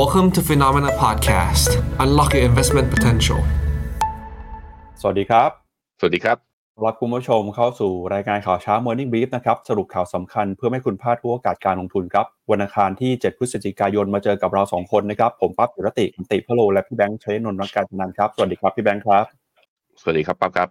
Welcome to Phenomena Podcast. Unlock your investment potential. สวัสดีครับ สวัสดีครับรับคุณผู้ชมเข้าสู่รายการข่าวเช้า Morning Brief นะครับ สรุปข่าวสำคัญเพื่อไม่ให้คุณพลาดทุกโอกาสการลงทุนครับ วันอังคารที่ 7 พฤศจิกายนมาเจอกับเรา 2 คนนะครับ ผมปั๊บยุรติคุณติพะโล และพี่แบงค์ชัยนนท์รักการนันท์ครับ สวัสดีครับ พี่แบงค์ครับ สวัสดีครับปั๊บครับ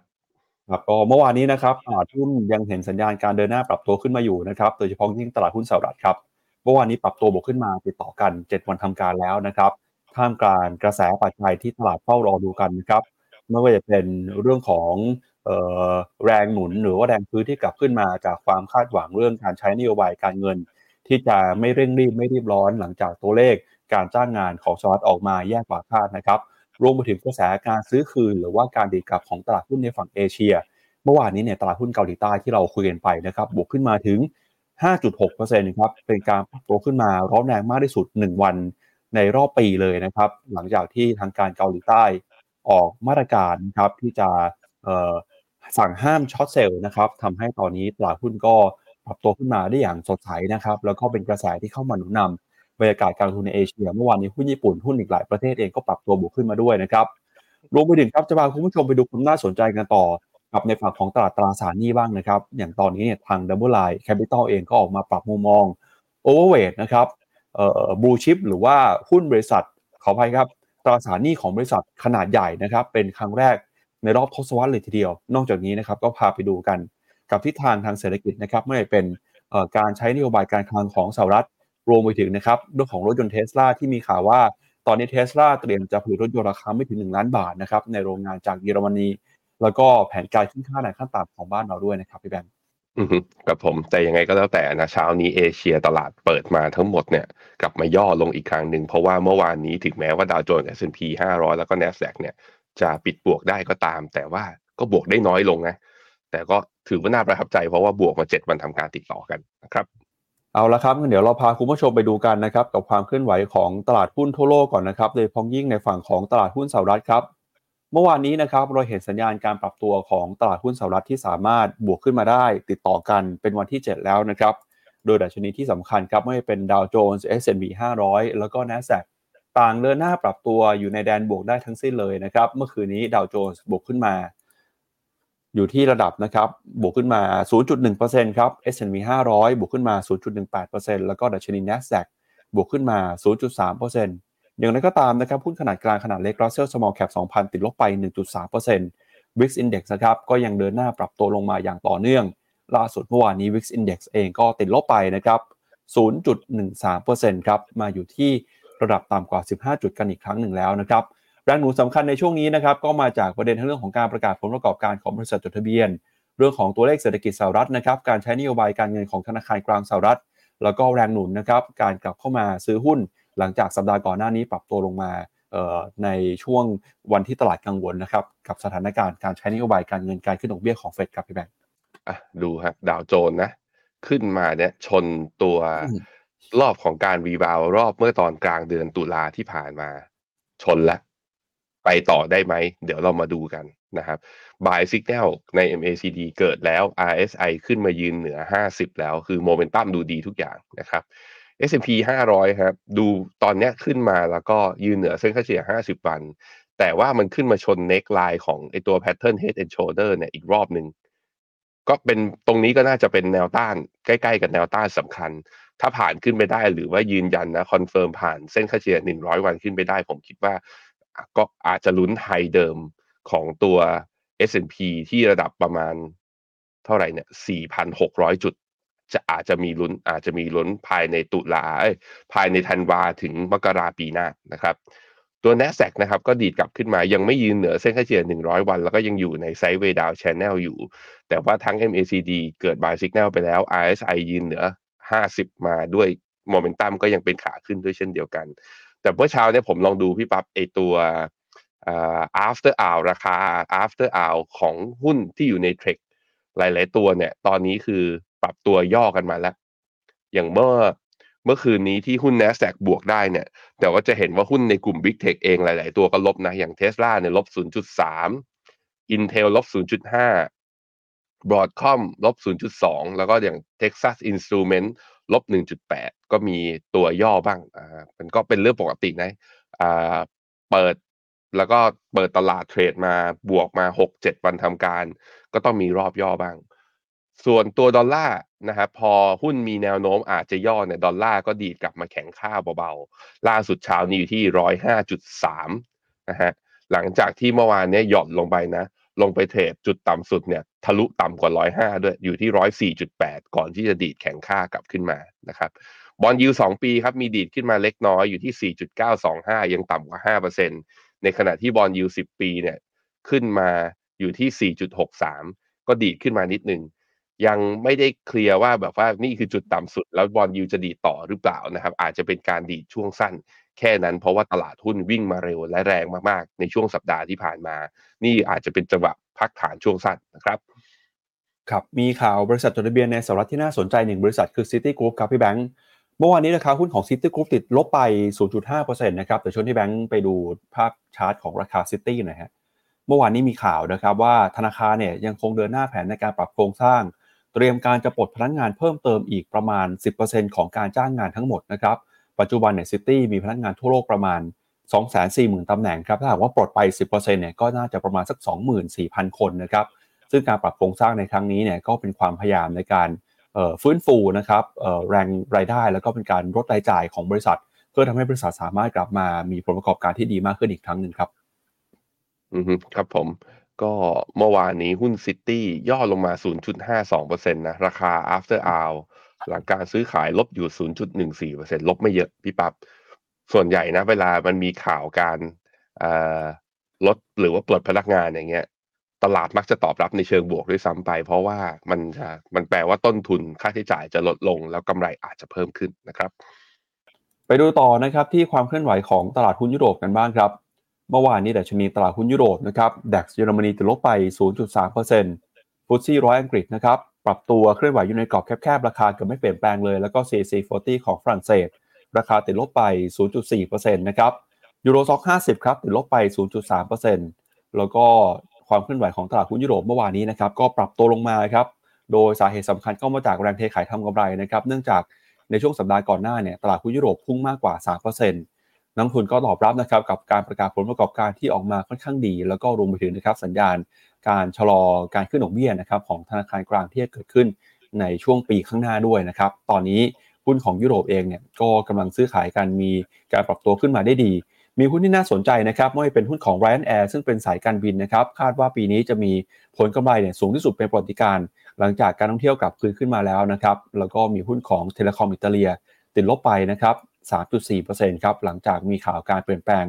ครับก็เมื่อวานนี้นะครับตลาดหุ้นยังเห็นสัญญาณการเดินหน้าปรับตัวขึ้นมาอยู่นะครับ โดยเฉพาะยิ่งตลาดหุ้นสหรัฐครับ เมื่อวานนี้ปรับตัวบวกขึ้นมาติดต่อกัน 7 วันทำการแล้วนะครับ ท่ามกลางกระแสปัจจัยที่ตลาดเฝ้ารอดูกันนะครับ ไม่ว่าจะเป็นเรื่องของออแรงหนุนหรือว่าแรงซื้อที่กลับขึ้นมาจากความคาดหวังเรื่องการใช้นโยบายการเงิน ที่จะไม่เร่งรีบไม่รีบร้อนหลังจากตัวเลขการจ้างงานของสหรัฐออกมาแย่กว่าคาดนะครับ รวมไปถึงกระแสการซื้อคืน หรือว่าการดีกลับของตลาดหุ้นในฝั่งเอเชีย เมื่อวานนี้เนี่ยตลาดหุ้นเกาหลีใต้ที่เราคุยกันไปนะครับ บวกขึ้นมาถึง 5.6%ครับเป็นการปรับตัวขึ้นมาร้อนแรงมากที่สุด 1 วันในรอบปีเลยนะครับ หลังจากที่ทางการเกาหลีใต้ออกมาตรการนะครับที่จะสั่งห้ามช็อตเซลล์นะครับทำให้ตอนนี้ตลาดหุ้นก็ปรับตัวขึ้นมาได้อย่างสดใสนะครับ แล้วก็เป็นกระแสที่เข้ามาหนุนนำบรรยากาศการลงทุนในเอเชียเมื่อวานนี้หุ้นญี่ปุ่นหุ้นอีกหลายประเทศเองก็ปรับตัวบวกขึ้นมาด้วยนะครับรวมไปถึงครับจะพาคุณผู้ชมไปดูความน่าสนใจกันต่อ กับในฝั่งของตลาดตราสารหนี้บ้างนะครับ อย่างตอนนี้เนี่ยทาง Double Line Capital เองก็ออกมาปรับมุมมอง Overweight นะครับบูชิปหรือว่าหุ้นบริษัทขออภัยครับตราสารหนี้ของบริษัทขนาดใหญ่นะครับ เป็นครั้งแรกในรอบทศวรรษเลยทีเดียว นอกจากนี้นะครับก็พาไปดูกันกับทิศทางทางเศรษฐกิจนะครับไม่ว่าเป็นการใช้นโยบายการคลังของสหรัฐรวมไปถึงนะครับเรื่องของรถยนต์เทสลาที่มีข่าวว่า ตอนนี้เทสลาเตรียมจะผลิตรถยนต์ราคาไม่ถึง 1 ล้านบาทนะครับในโรงงานจากเยอรมนี แล้วก็แผนการขึ้นค่าแรงขั้นต่ำของบ้านเราด้วยนะครับพี่แบงค์อือฮึครับผมแต่ยังไงก็แล้วแต่นะเช้านี้เอเชียตลาดเปิดมาทั้งหมดเนี่ยกลับมาย่อลงอีกครั้งหนึ่ง เพราะว่าเมื่อวานนี้ถึงแม้ว่าดาวโจนส์ S&P 500 แล้วก็ NASDAQ เนี่ยจะปิดบวกได้ก็ตาม แต่ว่าก็บวกได้น้อยลงนะ แต่ก็ถือว่าน่าประทับใจเพราะว่าบวกมา7วันทำการติดต่อกันนะครับเอาละครับงั้นเดี๋ยวเราพาคุณผู้ชมไปดูกันนะครับกับความเคลื่อนไหวของตลาดหุ้นทั่วโลกก่อนนะครับโดยเฉพาะยิ่งในฝั่งของตลาดหุ้นสหรัฐครับ เมื่อวานนี้นะครับเราเห็นสัญญาณการปรับตัวของตลาดหุ้นสหรัฐที่สามารถบวกขึ้นมาได้ ติดต่อกันเป็นวันที่ 7 แล้วนะครับ โดยดัชนีที่สำคัญครับไม่ว่าเป็นดาวโจนส์ S&P 500 แล้วก็ NASDAQ ต่างเดินหน้าปรับตัวอยู่ในแดนบวกได้ทั้งสิ้นเลยนะครับ เมื่อคืนนี้ดาวโจนส์บวกขึ้นมา อยู่ที่ระดับนะครับบวกขึ้นมา 0.1%ครับ S&P 500 บวกขึ้นมา 0.18%แล้วก็ดัชนี NASDAQ บวกขึ้นมา 0.3% อย่างไรก็ตามนะครับหุ้นขนาดกลางขนาดเล็ก Russell Small Cap 2,000 ติดลบไป 1.3% Wix Index นะครับก็ยังเดินหน้าปรับตัวลงมาอย่างต่อเนื่อง ล่าสุดเมื่อวานนี้ Wix Index เองก็ติดลบไปนะครับ 0.13%ครับมาอยู่ที่ระดับต่ำกว่า 15 จุดกันอีกครั้งหนึ่งแล้วนะครับแรงหนุนสำคัญในช่วงนี้นะครับก็มาจากประเด็นทั้งเรื่องของการประกาศผลประกอบการของบริษัทจดทะเบียน เรื่องของตัวเลขเศรษฐกิจสหรัฐนะครับการใช้นโยบายการเงินของธนาคารกลางสหรัฐ แล้วก็แรงหนุนนะครับการกลับเข้ามาซื้อหุ้น หลังจากสัปดาห์ก่อนหน้านี้ปรับตัวลงมาเอ่อในช่วงวันที่ตลาดกังวลนะครับกับสถานการณ์การใช้นโยบายการเงินการขึ้นดอกเบี้ยของเฟดครับพี่แบงค์อะดูฮะดาวโจนส์นะ ขึ้นมาเนี่ยชนตัวอืมรอบของการ rebound รอบเมื่อตอนกลางเดือนตุลาที่ผ่านมา ชนแล้วไปต่อได้ไหม เดี๋ยวเรามาดูกันนะครับ Buy Signal ใน MACD เกิดแล้ว RSI ขึ้นมายืนเหนือ 50 แล้ว คือโมเมนตัมดูดีทุกอย่างนะครับ S&P 500 ครับ ดูตอนนี้ขึ้นมาแล้วก็ยืนเหนือเส้นค่าเฉลี่ย 50 วัน แต่ว่ามันขึ้นมาชน neck line ของไอตัว pattern head and shoulder เนี่ยอีกรอบหนึ่งก็เป็นตรงนี้ก็น่าจะเป็นแนวต้านใกล้ ๆ กับแนวต้านสำคัญ ถ้าผ่านขึ้นไปได้หรือว่ายืนยันนะ confirm ผ่านเส้นค่าเฉลี่ย 100 วันขึ้นไปได้ ผมคิดว่าก็อาจจะลุ้น highเดิมของตัว S&P ที่ระดับประมาณเท่าไหร่เนี่ย 4,600 จุด จะอาจจะมีลุ้นอาจจะมีลุ้นภายในตุลาภายในธันวาถึงมกราปีหน้านะครับตัว NASDAQ นะครับก็ดีดกลับขึ้นมายังไม่ยืนเหนือเส้นค่าเฉลี่ย 100 วัน แล้วก็ยังอยู่ในไซด์เวดาว Channel อยู่ แต่ว่าทั้ง MACD เกิด Buy Signal ไปแล้ว RSI ยืนเหนือ 50 มาด้วยโมเมนตัมก็ยังเป็นขาขึ้นด้วยเช่นเดียวกัน แต่เมื่อเช้าเนี่ยผมลองดูพี่ปั๊บไอตัวอ่า after hour ราคา after hour ของหุ้นที่อยู่ในเทรดหลาย ๆ ตัวเนี่ย ตอนนี้คือ ปรับตัวย่อกันมาแล้ว อย่างเมื่อเมื่อคืนนี้ที่หุ้น NASDAQ บวกได้เนี่ย แต่ว่าจะเห็นว่าหุ้นในกลุ่ม Big Tech เองหลาย ๆ ตัวก็ลบนะ อย่าง Tesla เนี่ยลบ 0.3 Intel ลบ 0.5 Broadcom ลบ 0.2 แล้วก็อย่าง Texas Instrument ลบ 1.8 ก็มีตัวย่อบ้างอ่ามันก็เป็นเรื่องปกตินะอ่าเปิดแล้วก็เปิดตลาดเทรดมาบวกมา 6-7 วันทำการ ก็ต้องมีรอบย่อบ้าง ส่วนตัวดอลลาร์นะครับพอหุ้นมีแนวโน้มอาจจะย่อเนี่ยดอลลาร์ก็ดีดกลับมาแข็งค่าเบาๆ ล่าสุดเช้านี้อยู่ที่105.3นะฮะหลังจากที่เมื่อวานเนี้ยหย่อนลงไปนะ ลงไปเทรดจุดต่ำสุดเนี่ยทะลุต่ำกว่า105ด้วยอยู่ที่104.8ก่อนที่จะดีดแข็งค่ากลับขึ้นมานะครับบอลยูสองปีครับมีดีดขึ้นมาเล็กน้อยอยู่ที่4.925ยังต่ำกว่าห้าเปอร์เซ็นในขณะที่บอลยู10ปีเนี่ยขึ้นมาอยู่ที่4.63ก็ดีดขึ้นมานิดนึง ยังไม่ได้เคลียร์ว่าแบบว่านี่คือจุดต่ำสุด แล้วบอลยูจะดีต่อหรือเปล่านะครับ อาจจะเป็นการดีช่วงสั้น แค่นั้นเพราะว่าตลาดหุ้นวิ่งมาเร็วและแรงมากๆ ในช่วงสัปดาห์ที่ผ่านมา นี่อาจจะเป็นจังหวะพักฐานช่วงสั้นนะครับครับมีข่าวบริษัทจดทะเบียนในสหรัฐที่น่าสนใจหนึ่งบริษัทคือ City Group ครับพี่แบงค์เมื่อวานนี้ราคาหุ้นของ City Group ติดลบไป 0.5%นะครับแต่ชวนที่แบงค์ไปดูภาพชาร์ตของราคา City หน่อยฮะเมื่อวานนี้มีข่าวนะครับว่าธนาคารเนี่ยยังคงเดินหน้าแผนในการปรับโครงสร้าง เตรียมการจะปลดพนักงานเพิ่มเติมอีกประมาณ 10%ของการจ้างงานทั้งหมดนะครับปัจจุบันเนี่ยซิตี้มีพนักงานทั่วโลกประมาณ 240,000ตำแหน่งครับถ้าหากว่าปลดไป 10%เนี่ยก็น่าจะประมาณสัก 24,000 คนนะครับซึ่งการปรับโครงสร้างในครั้งนี้เนี่ยก็เป็นความพยายามในการฟื้นฟูนะครับแรงรายได้แล้วก็เป็นการลดรายจ่ายของบริษัท เพื่อทำให้บริษัทสามารถกลับมามีผลประกอบการที่ดีมากขึ้นอีกครั้งหนึ่งครับ อือฮึครับผม ก็เมื่อวานนี้หุ้นซิตี้ย่อลงมา 0.52%นะ ราคา after hour หลังการซื้อขายลบอยู่ 0.14%ลบไม่เยอะพี่ปับ๊บส่วนใหญ่นะ เวลามันมีข่าวการลดหรือว่าปลดพนักงานอย่างเงี้ย ตลาดมักจะตอบรับในเชิงบวกด้วยซ้ำไป เพราะว่ามันจะมันแปลว่าต้นทุนค่าใช้จ่ายจะลดลง แล้วกำไรอาจจะเพิ่มขึ้นนะครับ ไปดูต่อนะครับที่ความเคลื่อนไหวของตลาดหุ้นยุโรปกันบ้างครับ เมื่อวานนี้ดัชนีตลาดหุ้นยุโรปนะครับดัคเยอรมนีติดลบไป 0.3%ฟุตซี่ร้อยอังกฤษนะครับปรับตัวเคลื่อนไหวอยู่ในกรอบแคบๆ ราคาเกือบไม่เปลี่ยนแปลงเลย แล้วก็ CAC 40 ของฝรั่งเศส ราคาติดลบไป 0.4%นะครับยูโรซ็อก50 ครับติดลบไป 0.3%แล้วก็ความเคลื่อนไหวของตลาดหุ้นยุโรปเมื่อวานนี้นะครับก็ปรับตัวลงมาครับโดยสาเหตุสำคัญก็มาจากแรงเทขายทำกำไรนะครับเนื่องจากในช่วงสัปดาห์ก่อนหน้าเนี่ยตลาดหุ้นยุโรปพุ่งมากกว่า 3% นักทุนก็ตอบรับนะครับกับการประกาศผลประกอบการที่ออกมาค่อนข้างดี แล้วก็รวมไปถึงนะครับสัญญาณการชะลอการขึ้นดอกเบี้ยนะครับของธนาคารกลางที่จะเกิดขึ้นในช่วงปีข้างหน้าด้วยนะครับ ตอนนี้หุ้นของยุโรปเองเนี่ยก็กำลังซื้อขายกันมีการปรับตัวขึ้นมาได้ดี มีหุ้นที่น่าสนใจนะครับไม่ว่าเป็นหุ้นของ Ryanair ซึ่งเป็นสายการบินนะครับ คาดว่าปีนี้จะมีผลกำไรเนี่ยสูงที่สุดเป็นประวัติการ หลังจากการท่องเที่ยวกลับคืนขึ้นมาแล้วนะครับ แล้วก็มีหุ้นของเทเลคอมอิตาเลียติดลบไปนะครับ 3.4%ครับหลังจากมีข่าวการเปลี่ยนแปลง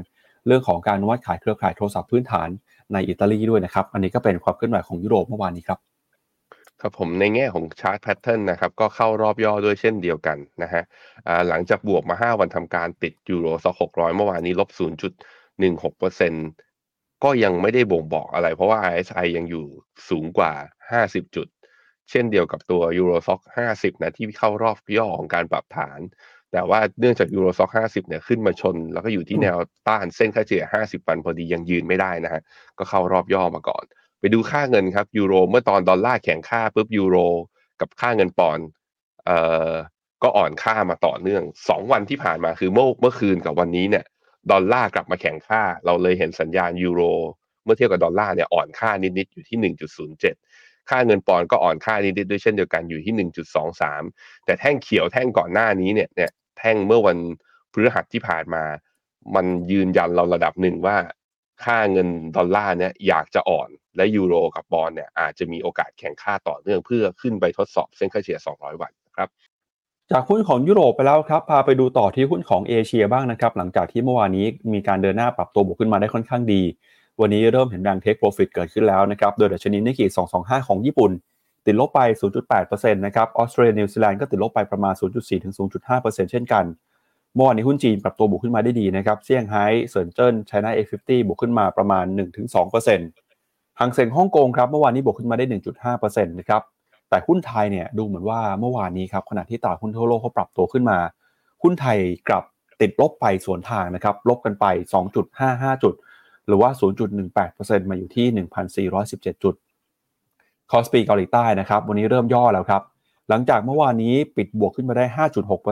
เรื่องของการวัดขายเครือข่ายโทรศัพท์พื้นฐานในอิตาลีด้วยนะครับ อันนี้ก็เป็นความเคลื่อนไหวของยุโรปเมื่อวานนี้ครับครับผมในแง่ของ chart pattern นะครับก็เข้ารอบย่อด้วยเช่นเดียวกันนะฮะหลังจากบวกมา 5 วันทำการติด Euro Stoxx 600 เมื่อวานนี้ลบ 0.16%ก็ยังไม่ได้บ่งบอกอะไร เพราะว่า RSI ยังอยู่สูงกว่า 50 จุด เช่นเดียวกับตัว Euro Stoxx 50 นะที่เข้ารอบย่อของการปรับฐาน แต่ว่าเนื่องจาก Euro Stoxx 50เนี่ยขึ้นมาชน แล้วก็อยู่ที่แนวต้านเส้นค่าเฉลี่ย50วันพอดียังยืนไม่ได้นะฮะก็เข้ารอบย่อมาก่อน ไปดูค่าเงินครับยูโรเมื่อตอนดอลลาร์แข็งค่าปุ๊บยูโรกับค่าเงินปอนด์เอ่อก็อ่อนค่ามาต่อเนื่อง2วันที่ผ่านมาคือเมื่อเมื่อคืนกับวันนี้เนี่ยดอลลาร์กลับมาแข็งค่า เราเลยเห็นสัญญาณยูโรเมื่อเทียบกับดอลลาร์เนี่ยอ่อนค่านิดๆอยู่ที่ 1.07 ค่าเงินปอนด์ก็อ่อนค่านิดๆด้วยเช่นเดียวกันอยู่ที่ 1.23 แต่แท่งเขียวแท่งก่อนหน้านี้เนี่ยเนี่ย แท่งเมื่อวันพฤหัสที่ผ่านมา มันยืนยันเราระดับหนึ่งว่า ค่าเงินดอลลาร์เนี่ยอยากจะอ่อนและยูโรกับบอลเนี่ยอาจจะมีโอกาสแข่งค่าต่อเนื่องเพื่อขึ้นไปทดสอบเส้นค่าเฉลี่ย 200 วันครับจากหุ้นของยุโรปไปแล้วครับ พาไปดูต่อที่หุ้นของเอเชียบ้างนะครับ หลังจากที่เมื่อวานนี้มีการเดินหน้าปรับตัวบวกขึ้นมาได้ค่อนข้างดี วันนี้เริ่มเห็นแรงเทคโปรฟิตเกิดขึ้นแล้วนะครับ โดยดัชนีนิกเกิ225 ของญี่ปุ่น ติดลบไป 0.8%นะครับออสเตรเลียนิวซีแลนด์ก็ติดลบไปประมาณ 0.4 ถึง 0.5%เช่นกันเมื่อวานนี้หุ้นจีนปรับตัวบวกขึ้นมาได้ดีนะครับเซี่ยงไฮ้เซินเจิ้นไชน่า A50 บวกขึ้นมาประมาณ 1-2%หังเซ็งฮ่องกงครับเมื่อวานนี้บวกขึ้นมาได้ 1.5%นะครับแต่หุ้นไทยเนี่ยดูเหมือนว่าเมื่อวานนี้ครับขณะที่ตลาดหุ้นทั่วโลกเขาปรับตัวขึ้นมา หุ้นไทยกลับติดลบไปสวนทางนะครับลบกันไป 2.55 จุด หรือว่า 0.18%มาอยู่ที่ 1,417 จุด คอสปีเกาหลีใต้นะครับวันนี้เริ่มย่อแล้วครับ หลังจากเมื่อวานนี้ปิดบวกขึ้นมาได้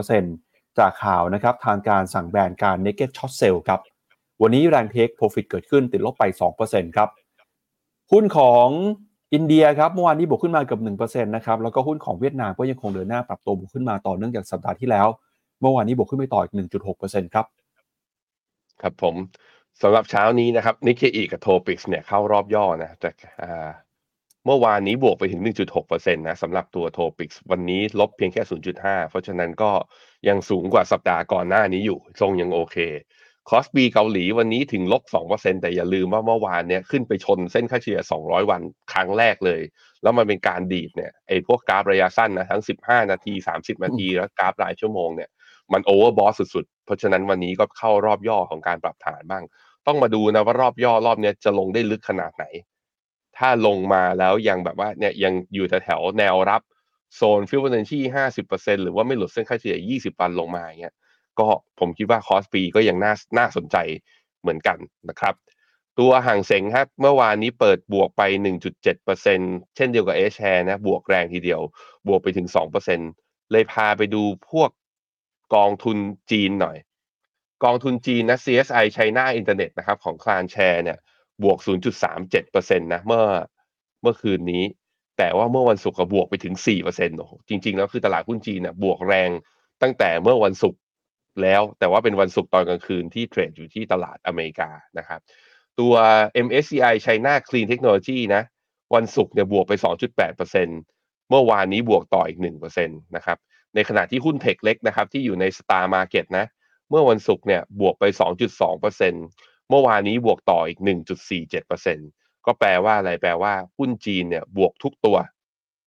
5.6%จากข่าวนะครับทางการสั่งแบนการ naked short sale ครับ วันนี้แรง take profit เกิดขึ้นติดลบไป 2%ครับ หุ้นของอินเดียครับเมื่อวานนี้บวกขึ้นมาเกือบ1%นะครับแล้วก็หุ้นของเวียดนามก็ยังคงเดินหน้าปรับตัวบวกขึ้นมาต่อเนื่องจากสัปดาห์ที่แล้ว เมื่อวานนี้บวกขึ้นไปต่ออีก 1.6%ครับครับผมสำหรับเช้านี้นะครับนิเคอีกับ Topix เนี่ยเข้ารอบย่อนะแต่อ่า เมื่อวานนี้บวกไปถึง 1.6%นะสำหรับตัว Topix วันนี้ลบเพียงแค่ 0.5 เพราะฉะนั้นก็ยังสูงกว่าสัปดาห์ก่อนหน้านี้อยู่ ทรงยังโอเคคอสปีเกาหลีวันนี้ถึงลบ 2%แต่อย่าลืมว่าเมื่อวานเนี่ยขึ้นไปชนเส้นค่าเฉลี่ย 200 วันครั้งแรกเลย แล้วมันเป็นการดีดเนี่ยไอ้พวกกราฟระยะสั้นนะทั้ง 15 นาที 30 นาที แล้วกราฟรายชั่วโมงเนี่ยมัน overbought สุดๆ เพราะฉะนั้นวันนี้ก็เข้ารอบย่อของการปรับฐานบ้าง ต้องมาดูนะว่ารอบย่อรอบเนี้ยจะลงได้ลึกขนาดไหน ถ้าลงมาแล้วยังแบบว่าเนี่ยยังอยู่แถวแนวรับโซนฟิวเจอร์ชี่ห้าสิบเปอร์เซ็นหรือว่าไม่หลุดเส้นค่าเฉลี่ยยี่สิบวันลงมาอย่างเงี้ยก็ผมคิดว่าคอสปีก็ยังน่าน่าสนใจเหมือนกันนะครับ ตัวหังเส็งครับเมื่อวานนี้เปิดบวกไป 1.7%เช่นเดียวกับเอชแชร์นะบวกแรงทีเดียว บวกไปถึง 2%เลยพาไปดูพวกกองทุนจีนหน่อย กองทุนจีนนะ CSI China Internet นะครับของคลานแชร์เนี่ย บวก 0.37%นะเมื่อเมื่อคืนนี้ แต่ว่าเมื่อวันศุกร์ก็บวกไปถึง4%โอ้โหจริง ๆ แล้วคือตลาดหุ้นจีนเนี่ยบวกแรงตั้งแต่เมื่อวันศุกร์แล้วแต่ว่าเป็นวันศุกร์ตอนกลางคืนที่เทรดอยู่ที่ตลาดอเมริกานะครับ ตัว MSCI China Clean Technology นะ วันศุกร์เนี่ยบวกไป 2.8%เมื่อวานนี้บวกต่ออีก1%นะครับในขณะที่หุ้นเทคเล็กนะครับที่อยู่ใน Star Market นะ เมื่อวันศุกร์เนี่ยบวกไป 2.2%เเมื่อวานนี้บวกต่ออีก 1.47%ก็แปลว่าอะไรแปลว่าหุ้นจีนเนี่ยบวกทุกตัว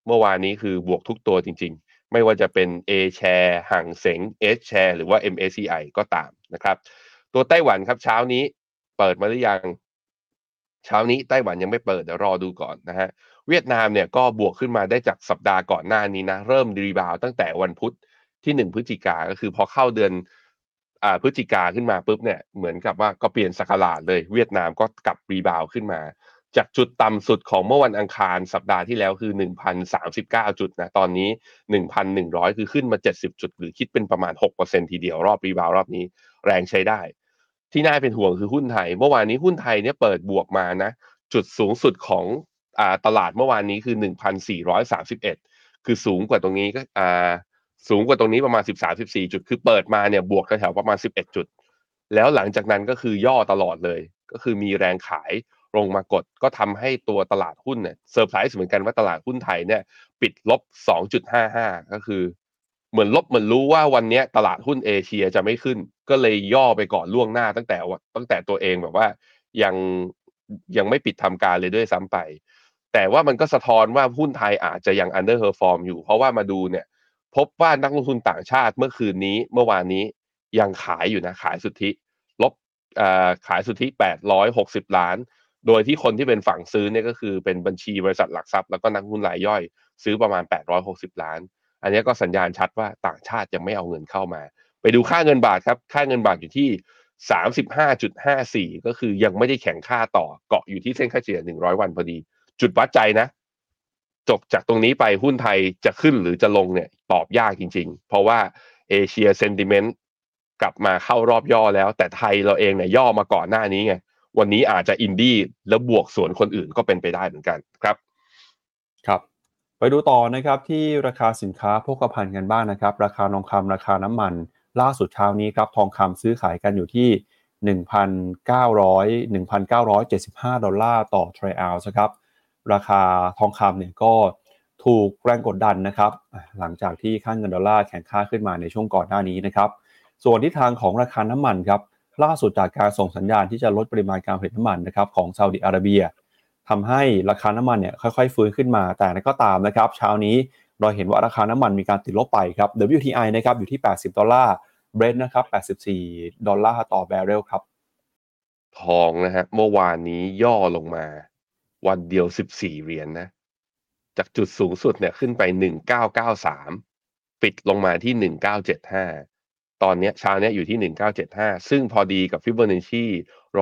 เมื่อวานนี้คือบวกทุกตัวจริง ๆ ไม่ว่าจะเป็น A share ห่างเสง H share หรือว่า MSCI ก็ตามนะครับ ตัวไต้หวันครับเช้านี้เปิดมาหรือยัง เช้านี้ไต้หวันยังไม่เปิดเดี๋ยวรอดูก่อนนะฮะเวียดนามเนี่ยก็บวกขึ้นมาได้จากสัปดาห์ก่อนหน้านี้นะ เริ่ม rebound ตั้งแต่วันพุธที่หนึ่งพฤศจิกาก็คือพอเข้าเดือน พฤศจิกาขึ้นมาปุ๊บเนี่ยเหมือนกับว่าก็เปลี่ยนศักราชเลย เวียดนามก็กลับ rebound ขึ้นมา จากจุดต่ำสุดของเมื่อวันอังคารสัปดาห์ที่แล้วคือ 1,039 จุดนะตอนนี้ 1,100 คือขึ้นมา 70 จุด หรือคิดเป็นประมาณ 6%ทีเดียวรอบรีบาวรอบนี้แรงใช้ได้ ที่น่าเป็นห่วงคือหุ้นไทย เมื่อวานนี้หุ้นไทยเนี่ยเปิดบวกมานะจุดสูงสุดของอ่าตลาดเมื่อวานนี้คือ 1,431 คือสูงกว่าตรงนี้ก็อ่า สูงกว่าตรงนี้ประมาณ 13-14 จุด คือเปิดมาเนี่ยบวกแถวๆประมาณ 11 จุด แล้วหลังจากนั้นก็คือย่อตลอดเลย ก็คือมีแรงขายลงมากด ก็ทำให้ตัวตลาดหุ้นเนี่ยเซอร์ไพรส์เหมือนกันว่าตลาดหุ้นไทยเนี่ยปิดลบ 2.55 ก็คือ เหมือนลบเหมือนรู้ว่าวันนี้ตลาดหุ้นเอเชียจะไม่ขึ้น ก็เลยย่อไปก่อนล่วงหน้าตั้งแต่ตั้งแต่ตัวเองแบบว่ายังยังไม่ปิดทำการเลยด้วยซ้ำไป แต่ว่ามันก็สะท้อนว่าหุ้นไทยอาจจะยัง underperform อยู่ เพราะว่ามาดูเนี่ย พบว่านักลงทุนต่างชาติเมื่อคืนนี้เมื่อวานนี้ยังขายอยู่นะขายสุทธิลบขายสุทธิ 860 ล้าน โดยที่คนที่เป็นฝั่งซื้อเนี่ยก็คือเป็นบัญชีบริษัทหลักทรัพย์แล้วก็นักลงทุนรายย่อย ซื้อประมาณ 860 ล้าน อันนี้ก็สัญญาณชัดว่าต่างชาติยังไม่เอาเงินเข้ามา ไปดูค่าเงินบาทครับ ค่าเงินบาทอยู่ที่ 35.54 ก็คือยังไม่ได้แข่งค่าต่อเกาะอยู่ที่เส้นค่าเฉลี่ย 100 วันพอดี จุดวัดใจนะ จบจากตรงนี้ไปหุ้นไทยจะขึ้นหรือจะลงเนี่ยตอบยากจริง ๆ เพราะว่าเอเชีย sentiment กลับมาเข้ารอบย่อแล้ว แต่ไทยเราเองเนี่ยย่อมาก่อนหน้านี้ไงวันนี้อาจจะอินดี้แล้วบวกสวนคนอื่นก็เป็นไปได้เหมือนกันครับ ครับ ไปดูต่อนะครับที่ราคาสินค้าโภคภัณฑ์กันบ้างนะครับ ราคาทองคำราคาน้ำมัน ล่าสุดเช้านี้ครับทองคำซื้อขายกันอยู่ที่1,900 1,975 ดอลลาร์ต่อทรัลล์ครับ ราคาทองคำเนี่ยก็ถูกแรงกดดันนะครับ หลังจากที่ค่าเงินดอลลาร์แข็งค่าขึ้นมาในช่วงก่อนหน้านี้นะครับ ส่วนทิศทางของราคาน้ำมันครับล่าสุดจากการส่งสัญญาณที่จะลดปริมาณการผลิตน้ำมันนะครับของซาอุดิอาระเบียทำให้ราคาน้ำมันเนี่ยค่อยๆ ฟื้นขึ้นมาแต่ก็ตามนะครับ เช้านี้เราเห็นว่าราคาน้ำมันมีการติดลบไปครับ WTI นะครับอยู่ที่ 80 ดอลลาร์เบรนท์นะครับ 84 ดอลลาร์ต่อบาร์เรลครับ ทองนะฮะเมื่อวานนี้ย่อลงมา วันเดียว 14 เหรียญนนะ จากจุดสูงสุดเนี่ยขึ้นไป 1993 ปิดลงมาที่ 1975 ตอนนี้เช้านี้อยู่ที่ 1975 ซึ่งพอดีกับฟิบ o นัชชี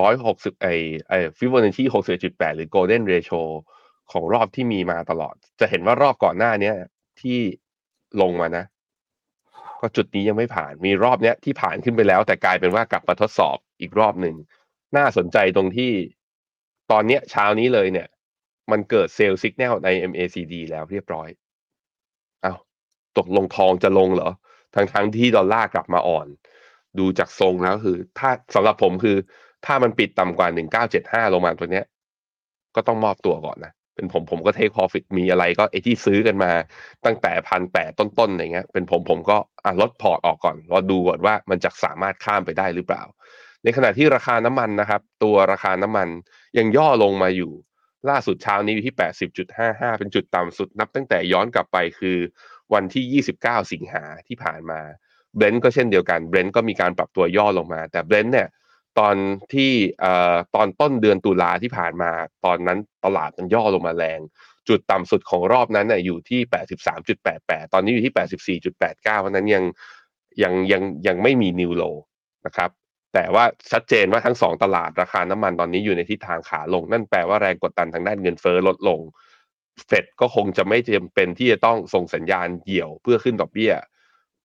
160ไอไอฟิบ o นัชชี61.8 หรือ Golden Ratio ของรอบที่มีมาตลอด จะเห็นว่ารอบก่อนหน้านี้ที่ลงมานะ ก็จุดนี้ยังไม่ผ่าน มีรอบเนี้ยที่ผ่านขึ้นไปแล้ว แต่กลายเป็นว่ากลับมาทดสอบอีกรอบหนึ่ง น่าสนใจตรงที่ ตอนเนี้ยเช้านี้เลยเนี่ย มันเกิด sell สัญญาณใน MACD แล้วเรียบร้อยอ้าวตกลงทองจะลงเหรอทั้งทั้งที่ดอลลาร์กลับมาอ่อน ดูจากทรงแล้วคือ ถ้าสำหรับผมคือ ถ้ามันปิดต่ำกว่าหนึ่งเก้าเจ็ดห้าลงมาตัวเนี้ย ก็ต้องมอบตัวก่อนนะเป็นผมผมก็ take profit มีอะไรก็ไอที่ซื้อกันมา ตั้งแต่พันแปดต้นๆอะไรเงี้ย เป็นผมผมก็อะลดพอร์ตออกก่อนรอดูก่อนว่ามันจะสามารถข้ามไปได้หรือเปล่า ในขณะที่ราคาน้ำมันนะครับ ตัวราคาน้ำมันยังย่อลงมาอยู่ ล่าสุดเช้านี้อยู่ที่ 80.55 เป็นจุดต่ำสุดนับตั้งแต่ย้อนกลับไปคือวันที่ 29 สิงหาที่ผ่านมาเบรนท์ก็เช่นเดียวกันเบรนท์ก็มีการปรับตัวย่อลงมา แต่เบรนท์เนี่ยตอนที่อตอนต้นเดือนตุลาที่ผ่านมา ตอนนั้นตลาดมันย่อลงมาแรง จุดต่ำสุดของรอบนั้นเนี่ยอยู่ที่ 83.88 ตอนนี้อยู่ที่ 84.89 เพราะนั้นยังยังยังยังไม่มีนิวโลนะครับ แต่ว่าชัดเจนว่าทั้งสองตลาดราคาน้ำมันตอนนี้อยู่ในทิศทางขาลง นั่นแปลว่าแรงกดดันทางด้านเงินเฟ้อลดลง เฟดก็คงจะไม่จำเป็นที่จะต้องส่งสัญญาณเหี่ยวเพื่อขึ้นดอกเบี้ย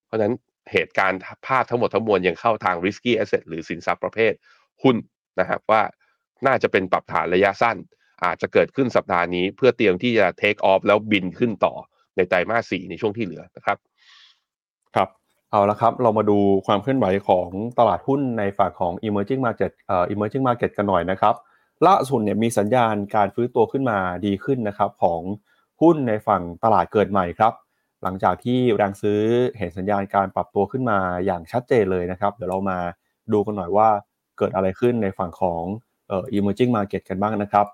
เพราะฉะนั้นเหตุการณ์ภาพทั้งหมดทั้งมวลยังเข้าทาง risky asset หรือสินทรัพย์ประเภทหุ้นนะครับว่าน่าจะเป็นปรับฐานระยะสั้น อาจจะเกิดขึ้นสัปดาห์นี้ เพื่อเตรียมที่จะ take off แล้วบินขึ้นต่อในไตรมาสสี่ในช่วงที่เหลือนะครับ ครับ เอาละครับ เรามาดูความเคลื่อนไหวของตลาดหุ้นในฝั่งของ emerging market เอ่อ emerging market กันหน่อยนะครับ ล่าสุดเนี่ยมีสัญญาณการฟื้นตัวขึ้นมาดีขึ้นนะครับของหุ้นในฝั่งตลาดเกิดใหม่ครับ หลังจากที่แรงซื้อเห็นสัญญาณการปรับตัวขึ้นมาอย่างชัดเจนเลยนะครับ เดี๋ยวเรามาดูกันหน่อยว่าเกิดอะไรขึ้นในฝั่งของเอ่อ emerging market กันบ้างนะครับ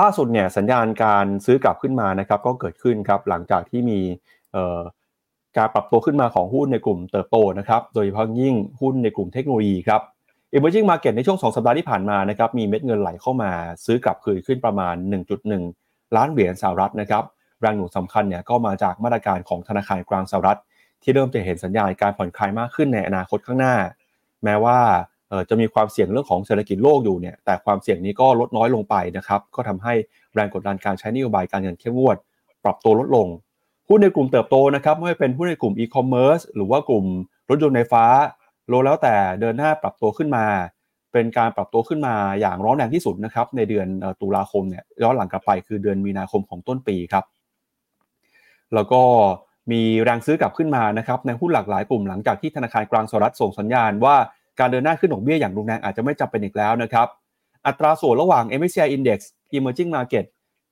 ล่าสุดเนี่ยสัญญาณการซื้อกลับขึ้นมานะครับก็เกิดขึ้นครับหลังจากที่มีเอ่อ การปรับตัวขึ้นมาของหุ้นในกลุ่มเติบโตนะครับโดยเฉพาะยิ่งหุ้นในกลุ่มเทคโนโลยีครับ emerging market ในช่วง 2 สัปดาห์ที่ผ่านมานะครับมีเม็ดเงินไหลเข้ามาซื้อกลับคืนขึ้นประมาณ 1.1 ล้านเหรียญสหรัฐนะครับแรงหนุนสำคัญเนี่ยก็มาจากมาตรการของธนาคารกลางสหรัฐ ที่เริ่มจะเห็นสัญญาณการผ่อนคลายมากขึ้นในอนาคตข้างหน้า แม้ว่าจะมีความเสี่ยงเรื่องของเศรษฐกิจโลกอยู่เนี่ยแต่ความเสี่ยงนี้ก็ลดน้อยลงไปนะครับก็ทำให้แรงกดดันการใช้นโยบายการเงินเข้มงวด ปรับตัวลดลง หุ้นในกลุ่มเติบโตนะครับไม่ว่าเป็นหุ้นในกลุ่มอีคอมเมิร์ซหรือว่ากลุ่มรถยนต์ไฟฟ้าโลแล้วแต่เดินหน้าปรับตัวขึ้นมา เป็นการปรับตัวขึ้นมาอย่างร้อนแรงที่สุดนะครับในเดือนตุลาคมเนี่ยย้อนหลังกลับไปคือเดือนมีนาคมของต้นปีครับแล้วก็มีแรงซื้อกลับขึ้นมานะครับในหุ้นหลากหลายกลุ่มหลังจากที่ธนาคารกลางสหรัฐส่งสัญญาณว่าการเดินหน้าขึ้นดอกเบี้ยอย่างรุนแรงอาจจะไม่จำเป็นอีกแล้วนะครับอัตราส่วนระหว่าง MSCI Index Emerging Market